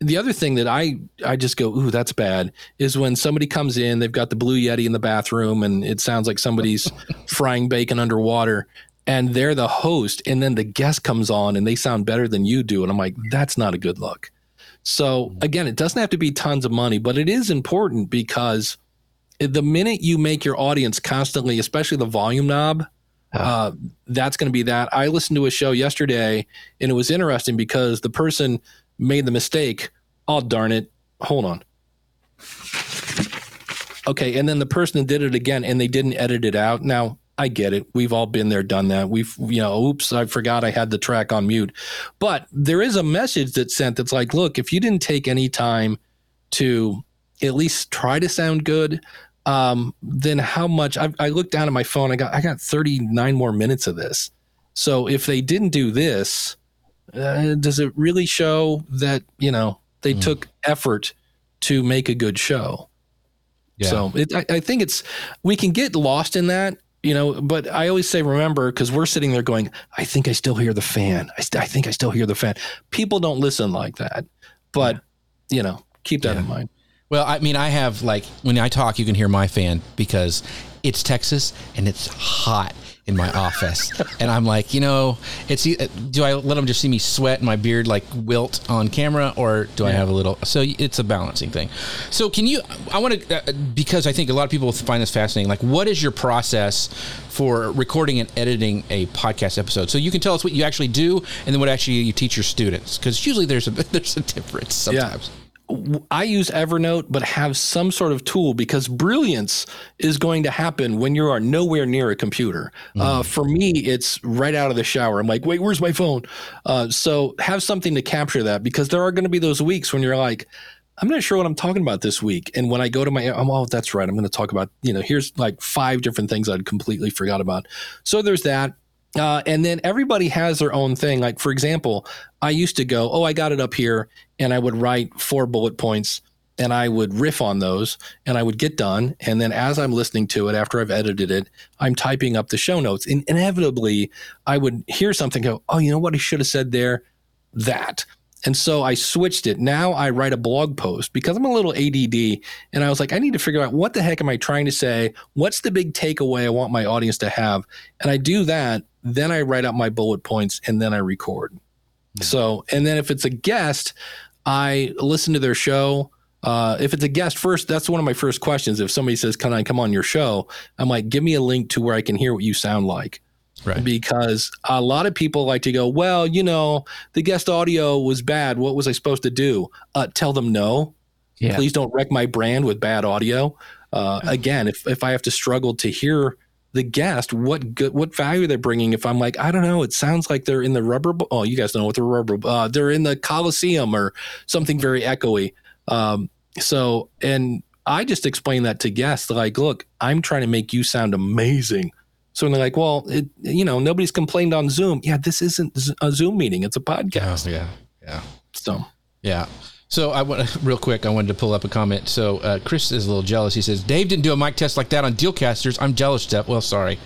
the other thing that I I just go, ooh, that's bad, is when somebody comes in, they've got the blue yeti in the bathroom, and it sounds like somebody's frying bacon underwater, and they're the host, and then the guest comes on and they sound better than you do, and I'm like, that's not a good look. So again, it doesn't have to be tons of money, but it is important because the minute you make your audience constantly, especially the volume knob, uh, that's going to be that. I listened to a show yesterday, and it was interesting because the person made the mistake. Oh, darn it. Hold on. Okay. And then the person did it again and they didn't edit it out. Now, I get it. We've all been there, done that. We've, you know, oops, I forgot I had the track on mute. But there is a message that's sent that's like, look, if you didn't take any time to at least try to sound good, um, then how much? I, I looked down at my phone. I got I got 39 more minutes of this. So if they didn't do this, uh, does it really show that you know they mm. took effort to make a good show? Yeah. So it, I, I think it's we can get lost in that, you know. But I always say, remember, because we're sitting there going, "I think I still hear the fan. I, st- I think I still hear the fan." People don't listen like that, but yeah. you know, keep that yeah. in mind. Well, I mean, I have like when I talk, you can hear my fan because it's Texas and it's hot in my office. and I'm like, you know, it's do I let them just see me sweat and my beard like wilt on camera or do yeah. I have a little so it's a balancing thing. So can you I want to uh, because I think a lot of people find this fascinating like what is your process for recording and editing a podcast episode? So you can tell us what you actually do and then what actually you teach your students cuz usually there's a there's a difference sometimes. Yeah. I use Evernote, but have some sort of tool because brilliance is going to happen when you are nowhere near a computer. Mm. Uh, for me, it's right out of the shower. I'm like, wait, where's my phone? Uh, so have something to capture that because there are going to be those weeks when you're like, I'm not sure what I'm talking about this week. And when I go to my, I'm, oh, that's right. I'm going to talk about, you know, here's like five different things I'd completely forgot about. So there's that. Uh, and then everybody has their own thing. Like, for example, I used to go, oh, I got it up here, and I would write four bullet points and I would riff on those and I would get done. And then as I'm listening to it, after I've edited it, I'm typing up the show notes. And inevitably, I would hear something go, oh, you know what I should have said there? That. And so I switched it. Now I write a blog post because I'm a little ADD. And I was like, I need to figure out what the heck am I trying to say? What's the big takeaway I want my audience to have? And I do that. Then I write out my bullet points and then I record. Yeah. So, and then if it's a guest, I listen to their show. Uh, if it's a guest first, that's one of my first questions. If somebody says, Can I come on your show? I'm like, Give me a link to where I can hear what you sound like. Right. Because a lot of people like to go, well, you know, the guest audio was bad. What was I supposed to do? Uh, tell them no. Yeah. Please don't wreck my brand with bad audio. Uh, again, if, if I have to struggle to hear the guest, what good, what value they're bringing? If I'm like, I don't know, it sounds like they're in the rubber. Oh, you guys know what the rubber. Uh, they're in the Coliseum or something very echoey. Um, so, and I just explain that to guests, like, look, I'm trying to make you sound amazing. So when they're like, well, it, you know, nobody's complained on Zoom. Yeah, this isn't a Zoom meeting; it's a podcast. Oh, yeah, yeah. So yeah. So I want real quick. I wanted to pull up a comment. So uh, Chris is a little jealous. He says Dave didn't do a mic test like that on Dealcasters. I'm jealous, Jeff. Well, sorry.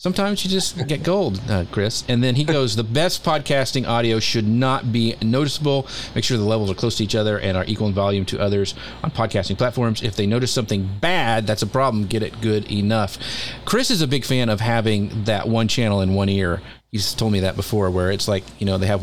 Sometimes you just get gold, uh, Chris. And then he goes, the best podcasting audio should not be noticeable. Make sure the levels are close to each other and are equal in volume to others on podcasting platforms. If they notice something bad, that's a problem. Get it good enough. Chris is a big fan of having that one channel in one ear. He's told me that before, where it's like, you know, they have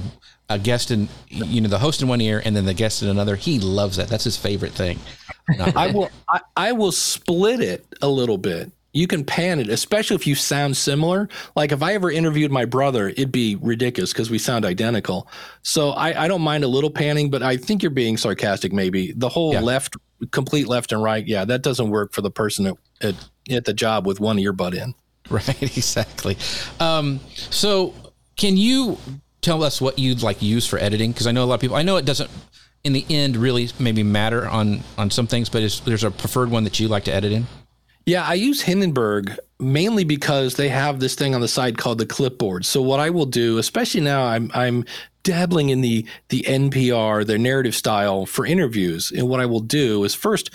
a guest in, you know, the host in one ear and then the guest in another. He loves that. That's his favorite thing. I will, I, I will split it a little bit you can pan it, especially if you sound similar. Like if I ever interviewed my brother, it'd be ridiculous because we sound identical. So I, I, don't mind a little panning, but I think you're being sarcastic. Maybe the whole yeah. left, complete left and right. Yeah, that doesn't work for the person at, at, at the job with one earbud in. Right, exactly. Um, so can you tell us what you'd like use for editing? Because I know a lot of people. I know it doesn't in the end really maybe matter on on some things, but there's a preferred one that you like to edit in. Yeah, I use Hindenburg mainly because they have this thing on the side called the clipboard. So what I will do, especially now, I'm I'm dabbling in the the NPR, the narrative style for interviews. And what I will do is first,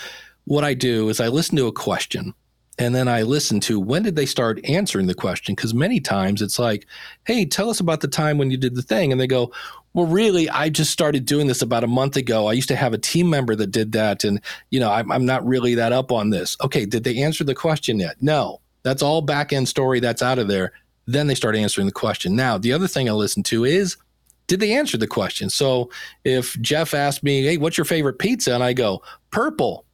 what I do is I listen to a question and then I listen to when did they start answering the question? Because many times it's like, hey, tell us about the time when you did the thing. And they go, well, really, I just started doing this about a month ago. I used to have a team member that did that. And, you know, I'm, I'm not really that up on this. Okay. Did they answer the question yet? No. That's all back end story that's out of there. Then they start answering the question. Now, the other thing I listen to is, did they answer the question? So if Jeff asked me, hey, what's your favorite pizza? And I go, purple.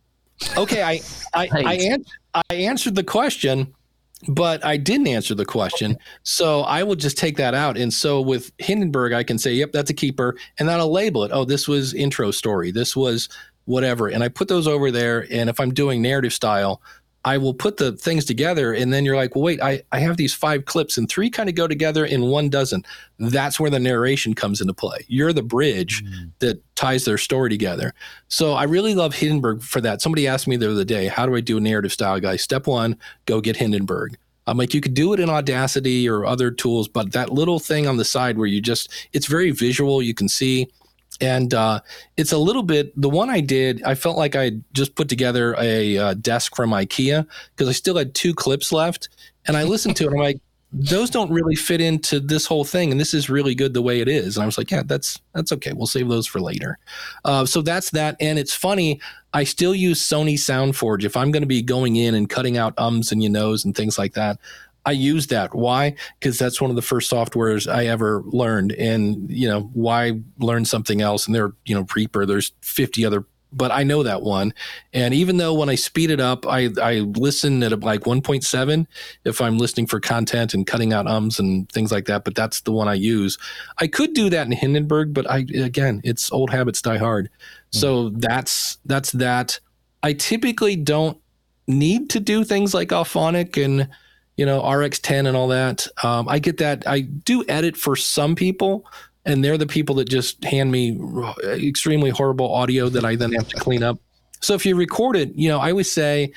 Okay. I, I, I, an- I answered the question but I didn't answer the question. So I will just take that out. And so with Hindenburg, I can say, yep, that's a keeper. And then I'll label it. Oh, this was intro story. This was whatever. And I put those over there. And if I'm doing narrative style, I will put the things together. And then you're like, well, wait, I, I have these five clips and three kind of go together and one doesn't. That's where the narration comes into play. You're the bridge mm-hmm. that ties their story together. So I really love Hindenburg for that. Somebody asked me the other day, how do I do a narrative style guy? Step one, go get Hindenburg. I'm like, you could do it in Audacity or other tools, but that little thing on the side where you just, it's very visual. You can see and uh, it's a little bit the one i did i felt like i just put together a, uh, desk from ikea because i still had two clips left. And i listened to it i'm like those don't really fit into this whole thing and this is really good the way it is. And i was like yeah that's that's okay we'll save those for later. Uh, so that's that and it's funny i still use sony soundforge. If i'm going to be going in and cutting out ums and you knows and things like that I use that. Why? Because that's one of the first softwares I ever learned. And, you know, why learn something else? And there, you know, Reaper, there's 50 other, but I know that one. And even though when I speed it up, I, I listen at like 1.7 if I'm listening for content and cutting out ums and things like that. But that's the one I use. I could do that in Hindenburg, but I, again, it's old habits die hard. Mm-hmm. So that's, that's that. I typically don't need to do things like Auphonic and, you know, RX10 and all that. Um, I get that. I do edit for some people, and they're the people that just hand me extremely horrible audio that I then have to clean up. So if you record it, you know, I always say,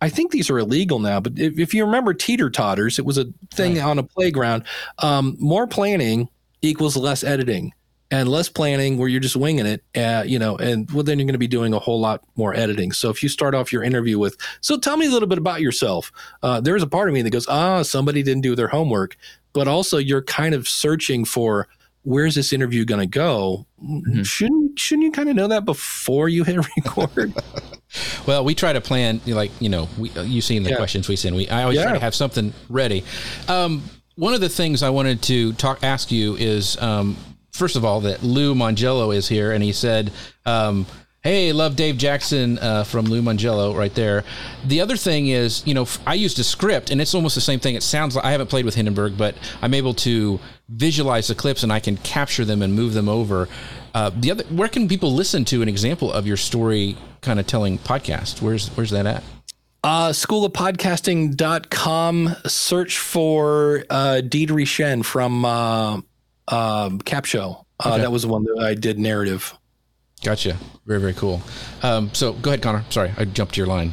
I think these are illegal now, but if, if you remember teeter totters, it was a thing right. on a playground. Um, more planning equals less editing and less planning where you're just winging it, uh, you know, and well, then you're going to be doing a whole lot more editing. So if you start off your interview with, so tell me a little bit about yourself, uh, there's a part of me that goes, ah, somebody didn't do their homework, but also you're kind of searching for where's this interview going to go? Mm-hmm. Shouldn't shouldn't you kind of know that before you hit record? well, we try to plan like you know we, you seen the yeah. questions we send. We I always yeah. try to have something ready. Um, one of the things I wanted to talk ask you is um, first of all that Lou Mongello is here, and he said. Um, Hey, love Dave Jackson uh, from Lou Mongello right there. The other thing is, you know, I used a script and it's almost the same thing. It sounds like I haven't played with Hindenburg, but I'm able to visualize the clips and I can capture them and move them over. Uh, the other, where can people listen to an example of your story kind of telling podcast? Where's where's that at? Uh, schoolofpodcasting.com. Search for uh, Diedrich Shen from uh, uh, Cap Show. Uh, okay. That was the one that I did narrative. Gotcha. Very very cool. Um, so go ahead, Connor. Sorry, I jumped your line.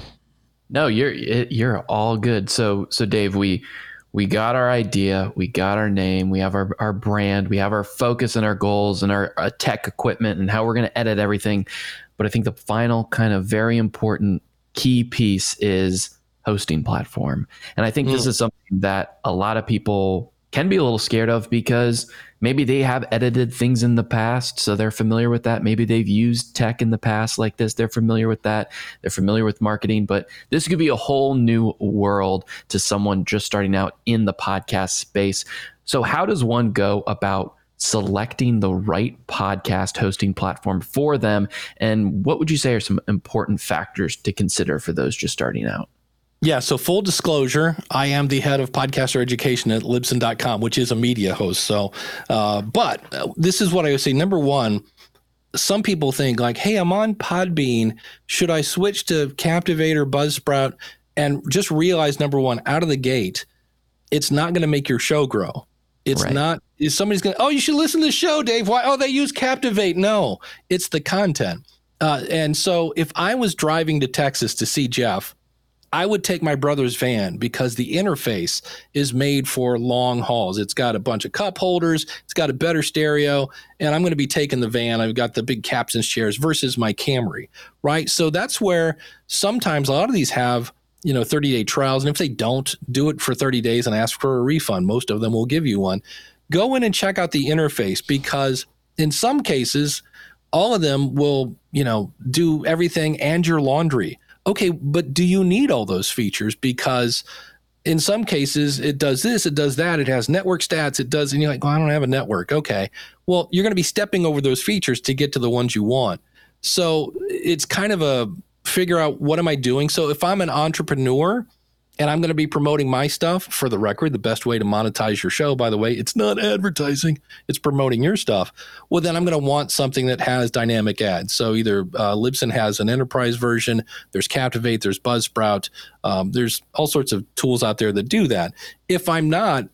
No, you're you're all good. So so Dave, we we got our idea, we got our name, we have our, our brand, we have our focus and our goals and our, our uh, tech equipment and how we're going to edit everything. But I think the final kind of very important key piece is hosting platform. And I think mm. this is something that a lot of people can be a little scared of because maybe they have edited things in the past so they're familiar with that. Maybe they've used tech in the past like this. They're familiar with that. They're familiar with marketing but this could be a whole new world to someone just starting out in the podcast space. So how does one go about selecting the right podcast hosting platform for them? And what would you say are some important factors to consider for those just starting out yeah, so full disclosure, I am the head of podcaster education at Libsyn.com, which is a media host. So, uh, but uh, this is what I would say. Number one, some people think like, hey, I'm on Podbean. Should I switch to Captivate or Buzzsprout? And just realize number one, out of the gate, it's not going to make your show grow. It's right. not, is somebody's going to, oh, you should listen to the show, Dave. Why? Oh, they use Captivate. No, it's the content. Uh, and so if I was driving to Texas to see Jeff, I would take my brother's van because the interface is made for long hauls. It's got a bunch of cup holders, it's got a better stereo, and I'm going to be taking the van. I've got the big captain's chairs versus my Camry, right? So that's where sometimes a lot of these have you know 30 day trials and if they don't do it for 30 days and ask for a refund most of them will give you one go in and check out the interface because in some cases all of them will you know do everything and your laundry okay, but do you need all those features? Because in some cases, it does this, it does that, it has network stats, it does, and you're like, well, I don't have a network. Okay. Well, you're going to be stepping over those features to get to the ones you want. So it's kind of a figure out what am I doing? So if I'm an entrepreneur, and I'm going to be promoting my stuff for the record. The best way to monetize your show, by the way, it's not advertising, it's promoting your stuff. Well, then I'm going to want something that has dynamic ads. So either uh, Libsyn has an enterprise version, there's Captivate, there's Buzzsprout, um, there's all sorts of tools out there that do that. If I'm not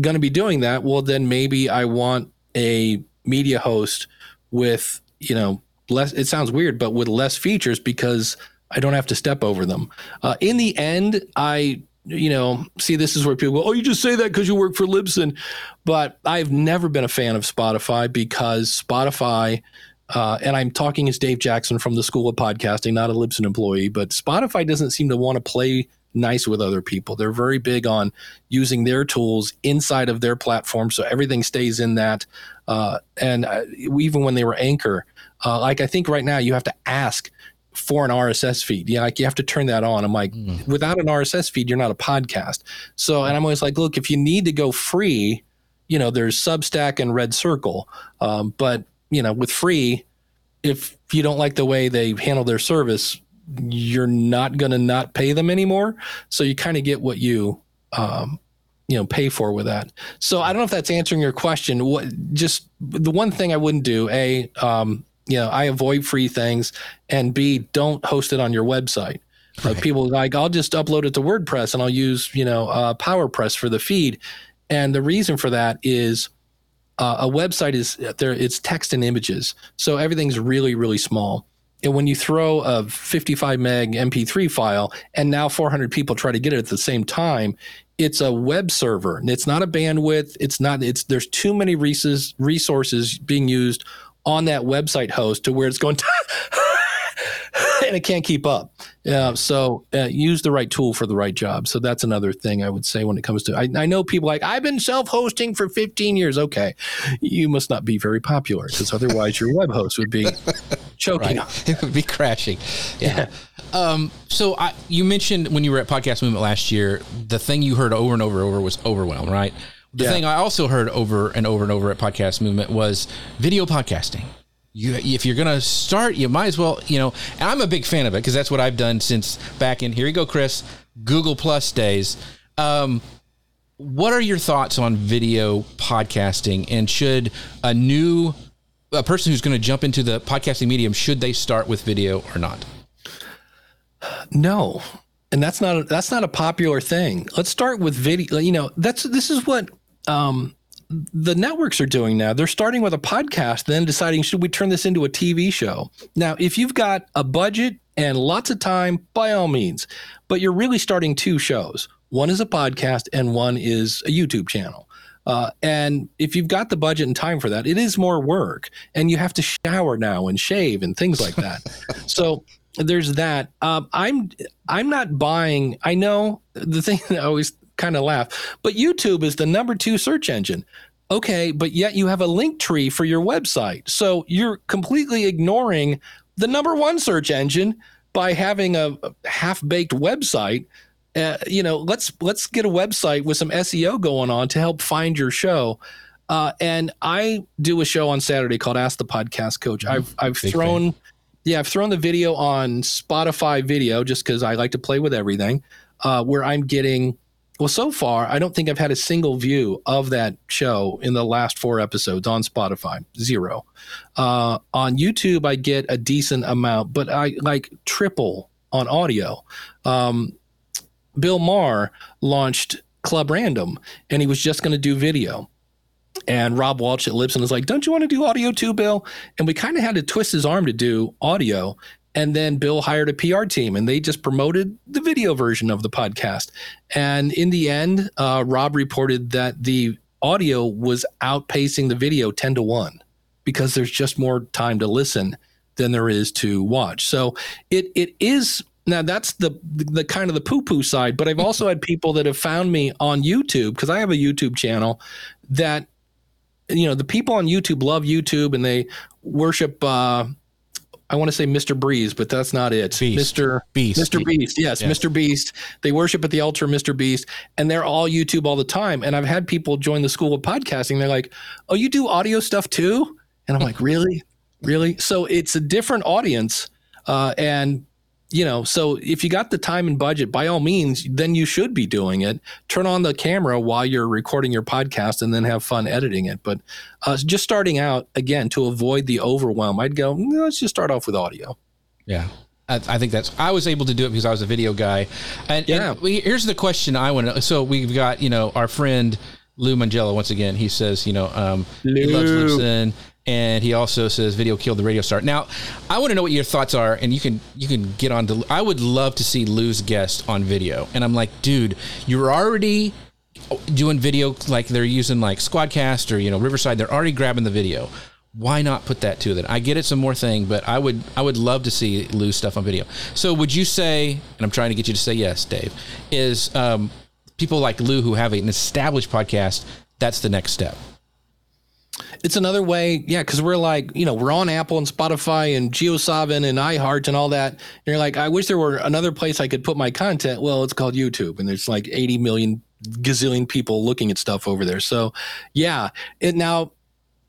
going to be doing that, well, then maybe I want a media host with, you know, less, it sounds weird, but with less features because I don't have to step over them. Uh, in the end, I you know, see, this is where people go, oh, you just say that because you work for Libsyn. But I've never been a fan of Spotify because Spotify, uh, and I'm talking as Dave Jackson from the School of Podcasting, not a Libsyn employee, but Spotify doesn't seem to want to play nice with other people. They're very big on using their tools inside of their platform, so everything stays in that. Uh, and uh, even when they were Anchor, uh, like I think right now you have to ask for an RSS feed. Yeah, like you have to turn that on. I'm like, mm. without an RSS feed, you're not a podcast. So, and I'm always like, look, if you need to go free, you know, there's Substack and Red Circle. Um, but you know, with free, if you don't like the way they handle their service, you're not going to not pay them anymore. So you kind of get what you, um, you know, pay for with that. So I don't know if that's answering your question. What just the one thing I wouldn't do, a, um, you know, I avoid free things, and B, don't host it on your website. Right. Like people like, I'll just upload it to WordPress and I'll use, you know, uh, PowerPress for the feed. And the reason for that is uh, a website is there, it's text and images. So everything's really, really small. And when you throw a 55 meg MP3 file and now 400 people try to get it at the same time, it's a web server and it's not a bandwidth. It's not, it's, there's too many resources being used on that website host to where it's going and it can't keep up. Yeah, so uh, use the right tool for the right job. So that's another thing I would say when it comes to. I, I know people like I've been self-hosting for 15 years. Okay, you must not be very popular because otherwise your web host would be choking. Right. It would be crashing. Yeah. yeah. Um, so I, you mentioned when you were at Podcast Movement last year, the thing you heard over and over and over was overwhelm, right? The yeah. thing I also heard over and over and over at Podcast Movement was video podcasting you if you're gonna start, you might as well, you know. And I'm a big fan of it because that's what I've done since back in here you go, Chris, Google Plus days. Um, what are your thoughts on video podcasting, and should a new a person who's going to jump into the podcasting medium should they start with video or not? No, and that's not a, that's not a popular thing. Let's start with video. You know, that's this is what um, the networks are doing now. They're starting with a podcast, then deciding should we turn this into a TV show. Now, if you've got a budget and lots of time, by all means, but you're really starting two shows. One is a podcast, and one is a YouTube channel. Uh, and if you've got the budget and time for that, it is more work, and you have to shower now and shave and things like that. so there's that. Um, I'm I'm not buying. I know the thing that I always kind of laugh. But YouTube is the number two search engine. Okay, but yet you have a link tree for your website. So you're completely ignoring the number one search engine by having a half baked website. Uh, you know, let's let's get a website with some SEO going on to help find your show. Uh, and I do a show on Saturday called Ask the Podcast Coach. I've I've Big thrown, fan. yeah, I've thrown the video on Spotify video just because I like to play with everything. Uh, where I'm getting well, so far, I don't think I've had a single view of that show in the last four episodes on Spotify. Zero. Uh, on YouTube, I get a decent amount, but I like triple on audio. Um, Bill Maher launched Club Random, and he was just going to do video. And Rob Walch at Libsyn was like, Don't you want to do audio too, Bill? And we kind of had to twist his arm to do audio. And then Bill hired a PR team and they just promoted the video version of the podcast. And in the end, uh, Rob reported that the audio was outpacing the video 10 to 1 because there's just more time to listen than there is to watch. So it it is now that's the the kind of the poo poo side, but I've also had people that have found me on YouTube because I have a YouTube channel that you know the people on YouTube love YouTube and they worship uh, I want to say Mr. Breeze, but that's not it. Beast. Mr. Beast. Mr. Beast. Yes, yes, Mr. Beast. They worship at the altar, Mr. Beast, and they're all YouTube all the time. And I've had people join the school of podcasting. They're like, "Oh, you do audio stuff too?" And I'm like, "Really, really?" So it's a different audience, uh, and you know, so if you got the time and budget, by all means, then you should be doing it. Turn on the camera while you're recording your podcast and then have fun editing it. But uh, just starting out, again, to avoid the overwhelm, I'd go, let's just start off with audio. Yeah. I, I think that's. I was able to do it because I was a video guy, and, yeah. And we, here's the question I want to. So we've got you know our friend Lou Mongello once again. He says you know um, he loves Libsyn and he also says video killed the radio star. Now, I want to know what your thoughts are, and you can you can get on to. I would love to see Lou's guest on video, and I'm like, dude, you're already doing video like they're using like Squadcast or you know Riverside. They're already grabbing the video. Why not put that to them? I get it's a more thing, but I would I would love to see Lou's stuff on video. So would you say? And I'm trying to get you to say yes, Dave. Is um, people like Lou who have an established podcast? That's the next step it's another way, yeah, because we're like, you know, we're on Apple and Spotify and JioSaavn and iHeart and all that. And you're like, I wish there were another place I could put my content. Well, it's called YouTube, and there's like 80 million gazillion people looking at stuff over there. So, yeah, it now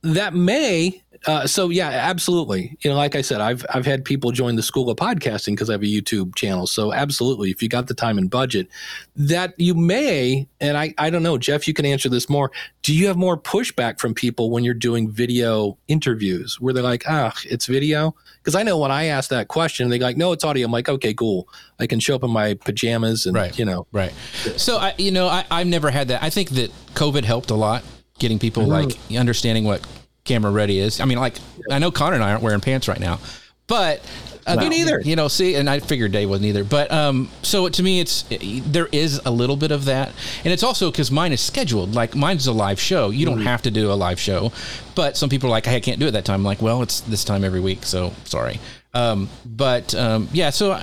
that may uh, so yeah, absolutely. You know, like I said, I've I've had people join the school of podcasting because I have a YouTube channel. So absolutely, if you got the time and budget, that you may, and I I don't know, Jeff, you can answer this more. Do you have more pushback from people when you're doing video interviews where they're like, ah, it's video? Because I know when I ask that question, they're like, no, it's audio. I'm like, okay, cool. I can show up in my pajamas and right. you know, right. So I, you know, I I've never had that. I think that COVID helped a lot getting people mm-hmm. like understanding what camera ready is. I mean, like I know Connor and I aren't wearing pants right now, but uh, me neither. You know, see, and I figured Dave wasn't either. But um, so to me, it's there is a little bit of that, and it's also because mine is scheduled. Like mine's a live show. You don't mm-hmm. have to do a live show, but some people are like, hey, I can't do it that time. I'm like, well, it's this time every week, so sorry. Um, but um, yeah, so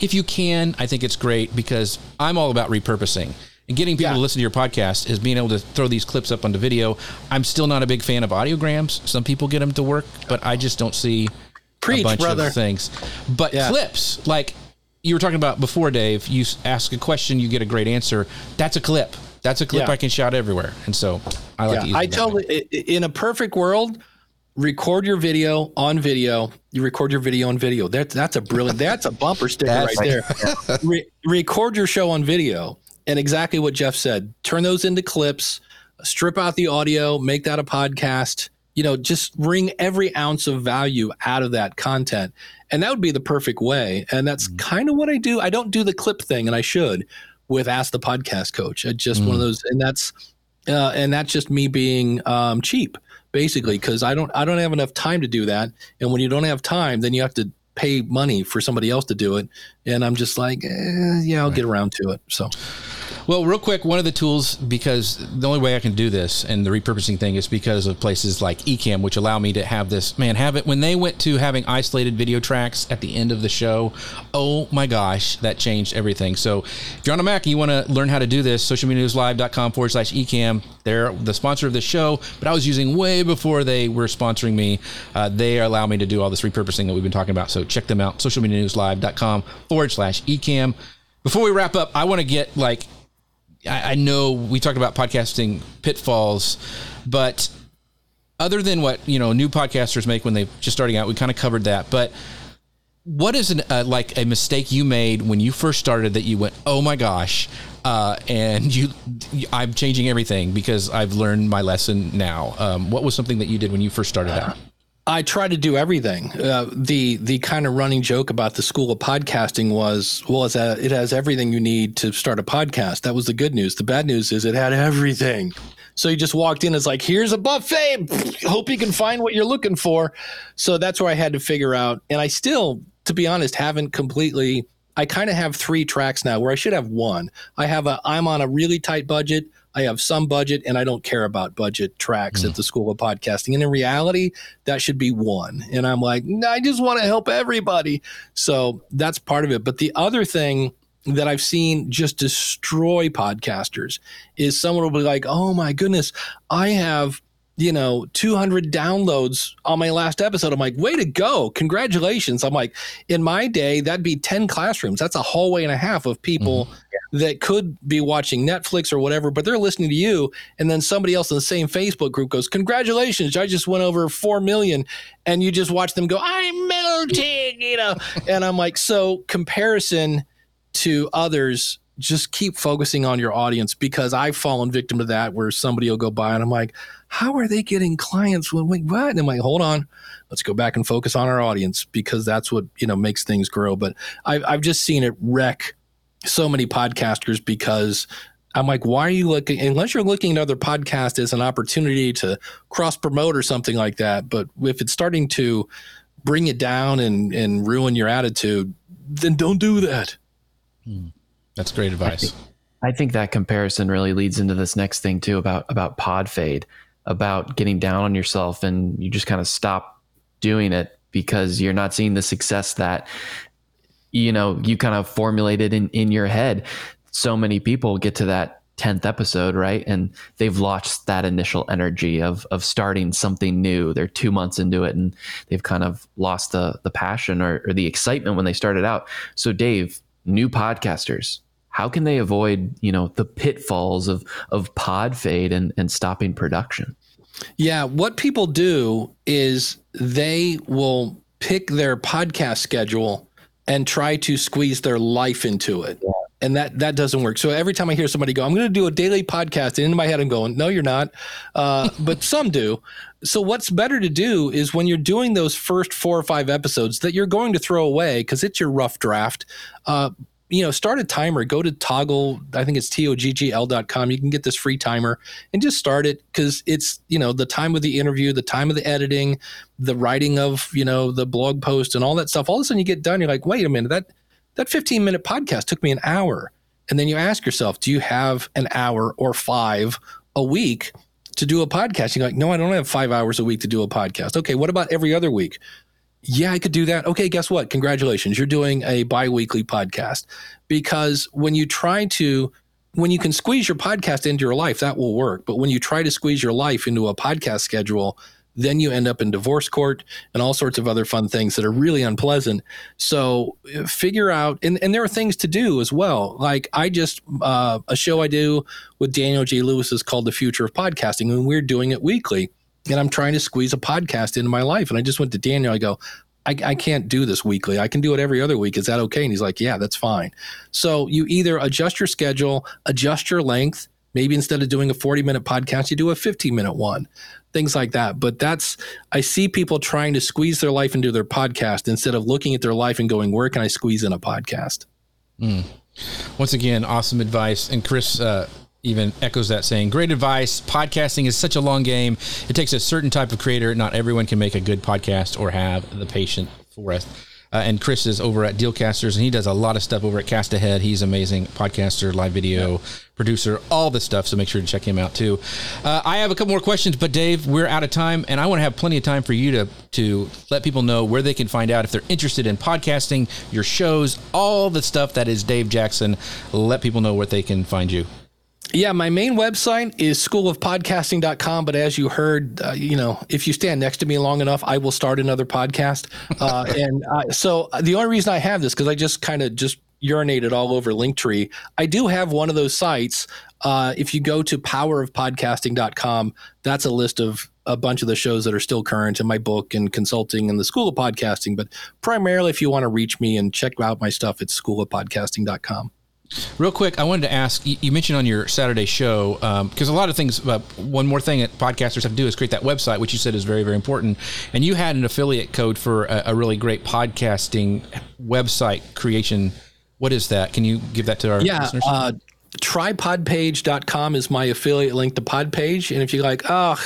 if you can, I think it's great because I'm all about repurposing and getting people yeah. to listen to your podcast is being able to throw these clips up onto video. I'm still not a big fan of audiograms. Some people get them to work, but I just don't see Preach, a bunch brother. of things. But yeah. clips, like you were talking about before, Dave, you ask a question, you get a great answer. That's a clip. That's a clip yeah. I can shout everywhere. And so I like yeah. to use I tell in a perfect world, record your video on video. You record your video on video. That's that's a brilliant. That's a bumper sticker right there. Re- record your show on video, and exactly what Jeff said. Turn those into clips. Strip out the audio. Make that a podcast you know, just wring every ounce of value out of that content. And that would be the perfect way. And that's mm. kind of what I do. I don't do the clip thing, and I should with Ask the Podcast Coach. It's just mm. one of mm. those, and that's uh, and that's just me being um, cheap, basically, because I don't I don't have enough time to do that. And when you don't have time, then you have to pay money for somebody else to do it. And I'm just like, eh, yeah, I'll right. get around to it. So. Well, real quick, one of the tools because the only way I can do this and the repurposing thing is because of places like Ecamm, which allow me to have this. Man, have it when they went to having isolated video tracks at the end of the show. Oh my gosh, that changed everything. So, if you're on a Mac and you want to learn how to do this, socialmedianewslive.com forward slash Ecamm. They're the sponsor of the show, but I was using way before they were sponsoring me. Uh, they allow me to do all this repurposing that we've been talking about. So check them out, socialmedianewslive.com forward slash Ecamm. Before we wrap up, I want to get like I, I know we talked about podcasting pitfalls, but other than what you know new podcasters make when they're just starting out, we kind of covered that. But what is an, uh, like a mistake you made when you first started that you went, oh my gosh, uh, and you, I'm changing everything because I've learned my lesson now. Um, what was something that you did when you first started out? I try to do everything. Uh, the the kind of running joke about the school of podcasting was, well, a, it has everything you need to start a podcast. That was the good news. The bad news is it had everything. So you just walked in. It's like here's a buffet. Hope you can find what you're looking for. So that's where I had to figure out. And I still, to be honest, haven't completely. I kind of have three tracks now where I should have one. I have a. I'm on a really tight budget. I have some budget and I don't care about budget tracks mm. at the School of Podcasting. And in reality, that should be one. And I'm like, I just want to help everybody. So that's part of it. But the other thing that I've seen just destroy podcasters is someone will be like, oh my goodness, I have you know 200 downloads on my last episode. I'm like way to go. Congratulations. I'm like in my day that'd be 10 classrooms. That's a hallway and a half of people mm-hmm. that could be watching netflix or whatever but they're listening to you. And then somebody else in the same facebook group goes congratulations i just went over 4 million. And you just watch them go i'm melting you know? And i'm like so comparison to others just keep focusing on your audience because I've fallen victim to that where somebody will go by and I'm like, how are they getting clients when we what? And I'm like, hold on, let's go back and focus on our audience because that's what you know makes things grow. But I've I've just seen it wreck so many podcasters because I'm like, why are you looking? Unless you're looking at other podcasts as an opportunity to cross promote or something like that. But if it's starting to bring it down and and ruin your attitude, then don't do that. Hmm. That's great advice. I think, I think, that comparison really leads into this next thing too about about pod fade, about getting down on yourself and you just kind of stop doing it because you're not seeing the success that you know you kind of formulated in in your head. So many people get to that 10th episode, right? And they've lost that initial energy of of starting something new. They're two months into it and they've kind of lost the the passion or, or the excitement when they started out. So Dave, new podcasters, how can they avoid you know the pitfalls of of pod fade and, and stopping production? Yeah what people do is they will pick their podcast schedule and try to squeeze their life into it. Yeah. and that that doesn't work. So every time i hear somebody go i'm going to do a daily podcast and in my head i'm going no you're not. Uh, but some do. So what's better to do is when you're doing those first four or five episodes that you're going to throw away because it's your rough draft uh, you know, start a timer. Go to Toggl, I think it's toggl.com. You can get this free timer and just start it because it's, you know, the time of the interview, the time of the editing, the writing of, you know, the blog post and all that stuff. All of a sudden you get done. You're like, wait a minute, that, that 15 minute podcast took me an hour. And then you ask yourself, do you have an hour or five a week to do a podcast? You're like, no, I don't have five hours a week to do a podcast. Okay, what about every other week? Yeah, I could do that. Okay, guess what? Congratulations. You're doing a bi weekly podcast. Because when you try to, when you can squeeze your podcast into your life, that will work. But when you try to squeeze your life into a podcast schedule, then you end up in divorce court and all sorts of other fun things that are really unpleasant. So uh, figure out, and, and there are things to do as well. Like I just, uh, a show I do with Daniel J. Lewis is called The Future of Podcasting, and we're doing it weekly and I'm trying to squeeze a podcast into my life. And I just went to Daniel. I go, I, I, can't do this weekly. I can do it every other week. Is that okay? And he's like, Yeah, that's fine. So you either adjust your schedule, adjust your length. Maybe instead of doing a 40 minute podcast, you do a 15 minute one, things like that. But that's, I see people trying to squeeze their life into their podcast instead of looking at their life and going, Where can I squeeze in a podcast? Mm. Once again, awesome advice. And Chris, uh, even echoes that saying, Great advice. Podcasting is such a long game. It takes a certain type of creator. Not everyone can make a good podcast or have the patience for it. Uh, and Chris is over at Dealcasters, and he does a lot of stuff over at Cast Ahead. He's amazing podcaster, live video yeah. producer, all this stuff. So make sure to check him out too. Uh, I have a couple more questions, but Dave, we're out of time, and I want to have plenty of time for you to to let people know where they can find out if they're interested in podcasting, your shows, all the stuff that is Dave Jackson. Let people know where they can find you. Yeah, my main website is schoolofpodcasting.com. But as you heard, uh, you know, if you stand next to me long enough, I will start another podcast. Uh, and uh, so the only reason I have this, because I just kind of just urinated all over Linktree. I do have one of those sites. Uh, if you go to powerofpodcasting.com, that's a list of a bunch of the shows that are still current in my book and consulting and the School of Podcasting. But primarily, if you want to reach me and check out my stuff, it's schoolofpodcasting.com. Real quick, I wanted to ask you mentioned on your Saturday show, because um, a lot of things, uh, one more thing that podcasters have to do is create that website, which you said is very, very important. And you had an affiliate code for a, a really great podcasting website creation. What is that? Can you give that to our yeah, listeners? Uh, trypodpage.com is my affiliate link to Podpage. And if you're like, oh,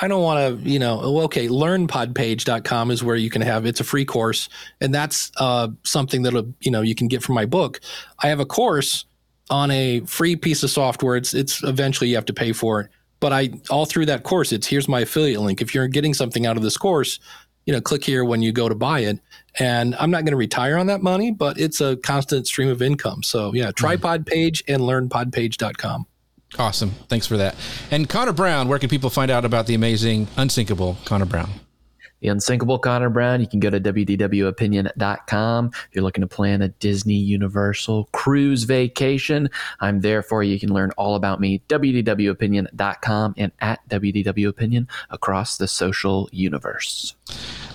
I don't want to, you know, okay, learnpodpage.com is where you can have it's a free course. And that's uh, something that'll, you know, you can get from my book. I have a course on a free piece of software. It's it's eventually you have to pay for it. But I all through that course, it's here's my affiliate link. If you're getting something out of this course, you know, click here when you go to buy it. And I'm not going to retire on that money, but it's a constant stream of income. So yeah, trypodpage and learnpodpage.com. Awesome. Thanks for that. And Connor Brown, where can people find out about the amazing unsinkable Connor Brown? The Unsinkable Connor Brown. You can go to wdwopinion.com. If you're looking to plan a Disney Universal cruise vacation, I'm there for you. You can learn all about me, wdwopinion.com and at wdwopinion across the social universe.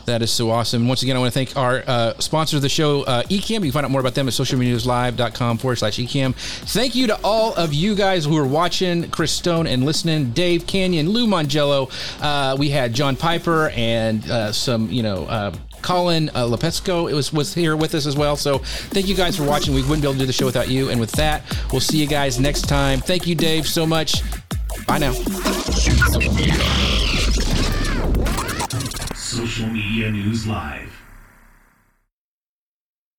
That is so awesome. Once again, I want to thank our uh, sponsor of the show, uh, Ecamm. You can find out more about them at socialmedianewslive.com forward slash Ecamm. Thank you to all of you guys who are watching, Chris Stone and listening, Dave Canyon, Lou Mongello. Uh, we had John Piper and uh, some, you know, uh, Colin uh, Lepesco it was was here with us as well. So thank you guys for watching. We wouldn't be able to do the show without you. And with that, we'll see you guys next time. Thank you, Dave, so much. Bye now. Social Media News Live.